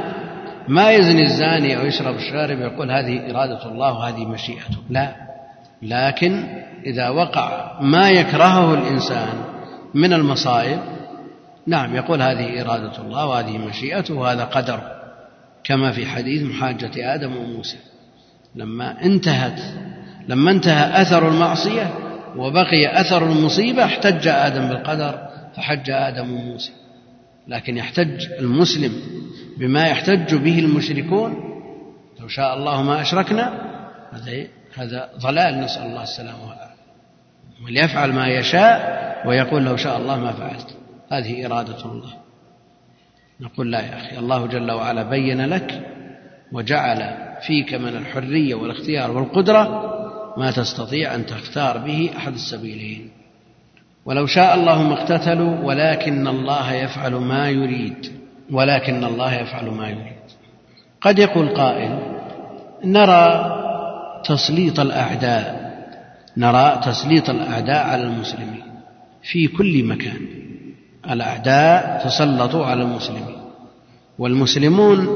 A: ما يزني الزاني أو يشرب الشارب يقول هذه إرادة الله وهذه مشيئته لا. لكن إذا وقع ما يكرهه الإنسان من المصائب نعم يقول هذه إرادة الله وهذه مشيئته وهذا قدر كما في حديث محاجة آدم وموسى. لما انتهت لما انتهى أثر المعصية وبقي أثر المصيبة احتج آدم بالقدر فحج آدم وموسى. لكن يحتج المسلم بما يحتج به المشركون. لو شاء الله ما أشركنا هذا هذا ضلال. نسأل الله السلامة والعافية. وليفعل ما يشاء ويقول لو شاء الله ما فعلت. هذه إرادة الله. نقول لا يا أخي الله جل وعلا بين لك وجعل فيك من الحرية والاختيار والقدرة ما تستطيع أن تختار به أحد السبيلين. ولو شاء الله ما اقتتلوا ولكن الله يفعل ما يريد. ولكن الله يفعل ما يريد. قد يقول قائل نرى تسليط الأعداء نرى تسليط الأعداء على المسلمين في كل مكان. الأعداء تسلطوا على المسلمين والمسلمون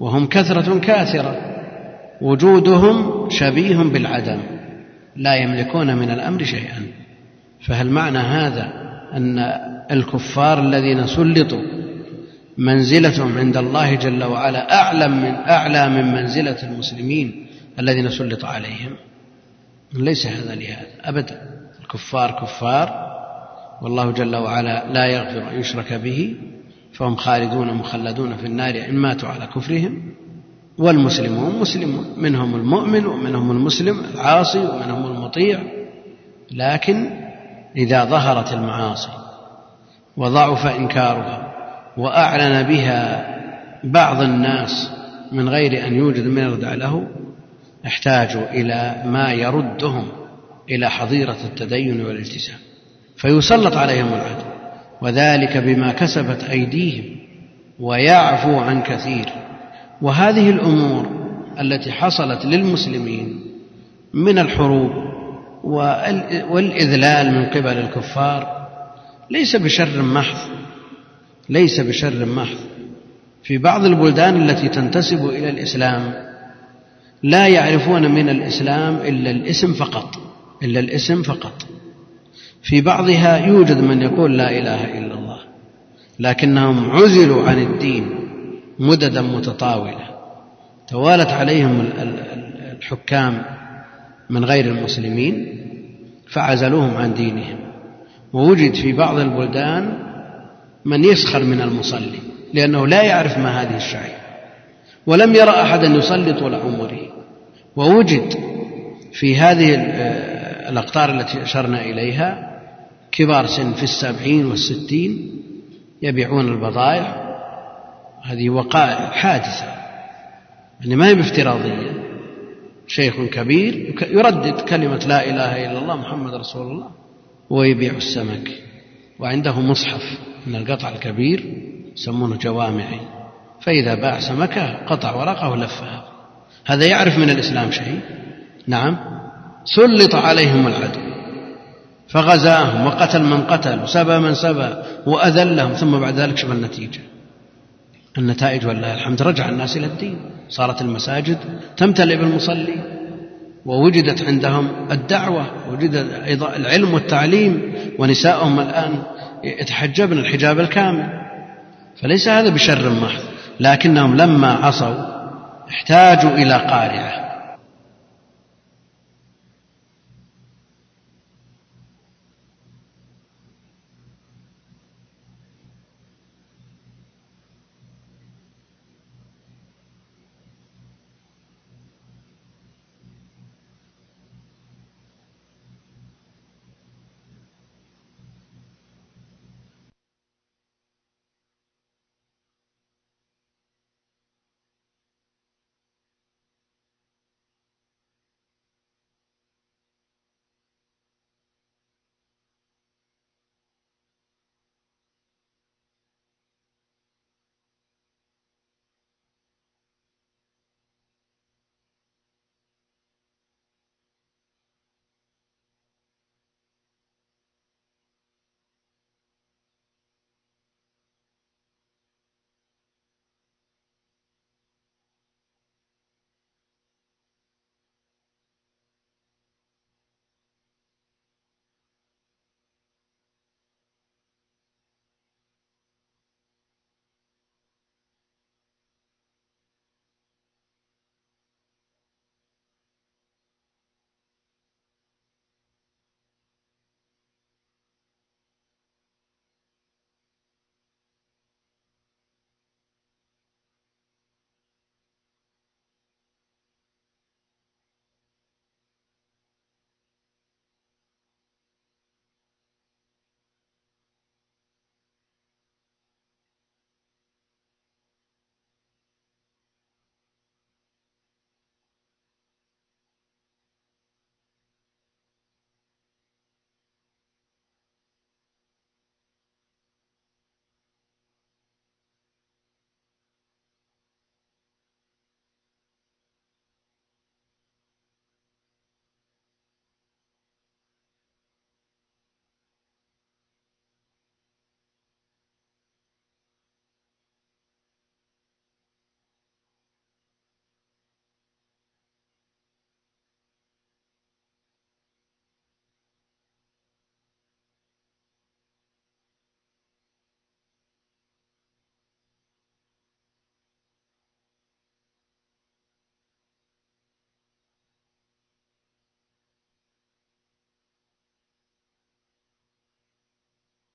A: وهم كثرة كاثرة. وجودهم شبيه بالعدم لا يملكون من الأمر شيئا. فهل معنى هذا أن الكفار الذين سلطوا منزلتهم عند الله جل وعلا أعلى من أعلى من منزلة المسلمين الذين سلط عليهم؟ ليس هذا لهذا أبدا. الكفار كفار والله جل وعلا لا يغفر أن يشرك به فهم خالدون مخلدون في النار إن ماتوا على كفرهم. والمسلمون مسلمون. منهم المؤمن ومنهم المسلم العاصي ومنهم المطيع. لكن إذا ظهرت المعاصي وضعف إنكارها وأعلن بها بعض الناس من غير أن يوجد من يردع له احتاجوا إلى ما يردهم إلى حظيرة التدين والالتزام. فيسلط عليهم العدل وذلك بما كسبت أيديهم ويعفو عن كثير. وهذه الأمور التي حصلت للمسلمين من الحروب والإذلال من قبل الكفار ليس بشر محض ليس بشر محض. في بعض البلدان التي تنتسب إلى الإسلام لا يعرفون من الإسلام إلا الاسم فقط إلا الاسم فقط. في بعضها يوجد من يقول لا إله إلا الله لكنهم عزلوا عن الدين. مددا متطاولة توالت عليهم الحكام من غير المسلمين فعزلوهم عن دينهم. ووجد في بعض البلدان من يسخر من المصلي لأنه لا يعرف ما هذه الشعيرة ولم يرى أحدا يصلي طول عمره. ووجد في هذه الأقطار التي أشرنا إليها كبار سن في السبعين والستين يبيعون البضائع هذه وقائع حادثة يعني ما هي بافتراضية. شيخ كبير يردد كلمة لا إله إلا الله محمد رسول الله ويبيع السمك. وعنده مصحف من القطع الكبير يسمونه جوامعي. فإذا باع سمكة قطع ورقة ولفها. هذا يعرف من الإسلام شيء؟ نعم. سلط عليهم العدو. فغزاهم وقتل من قتل وسبى من سبى وأذلهم ثم بعد ذلك شوف النتيجة. النتائج ولله الحمد رجع الناس إلى الدين. صارت المساجد تمتلئ بالمصلي ووجدت عندهم الدعوة وجد أيضا العلم والتعليم ونساءهم الآن يتحجبن الحجاب الكامل. فليس هذا بشر محض لكنهم لما عصوا احتاجوا إلى قارعة.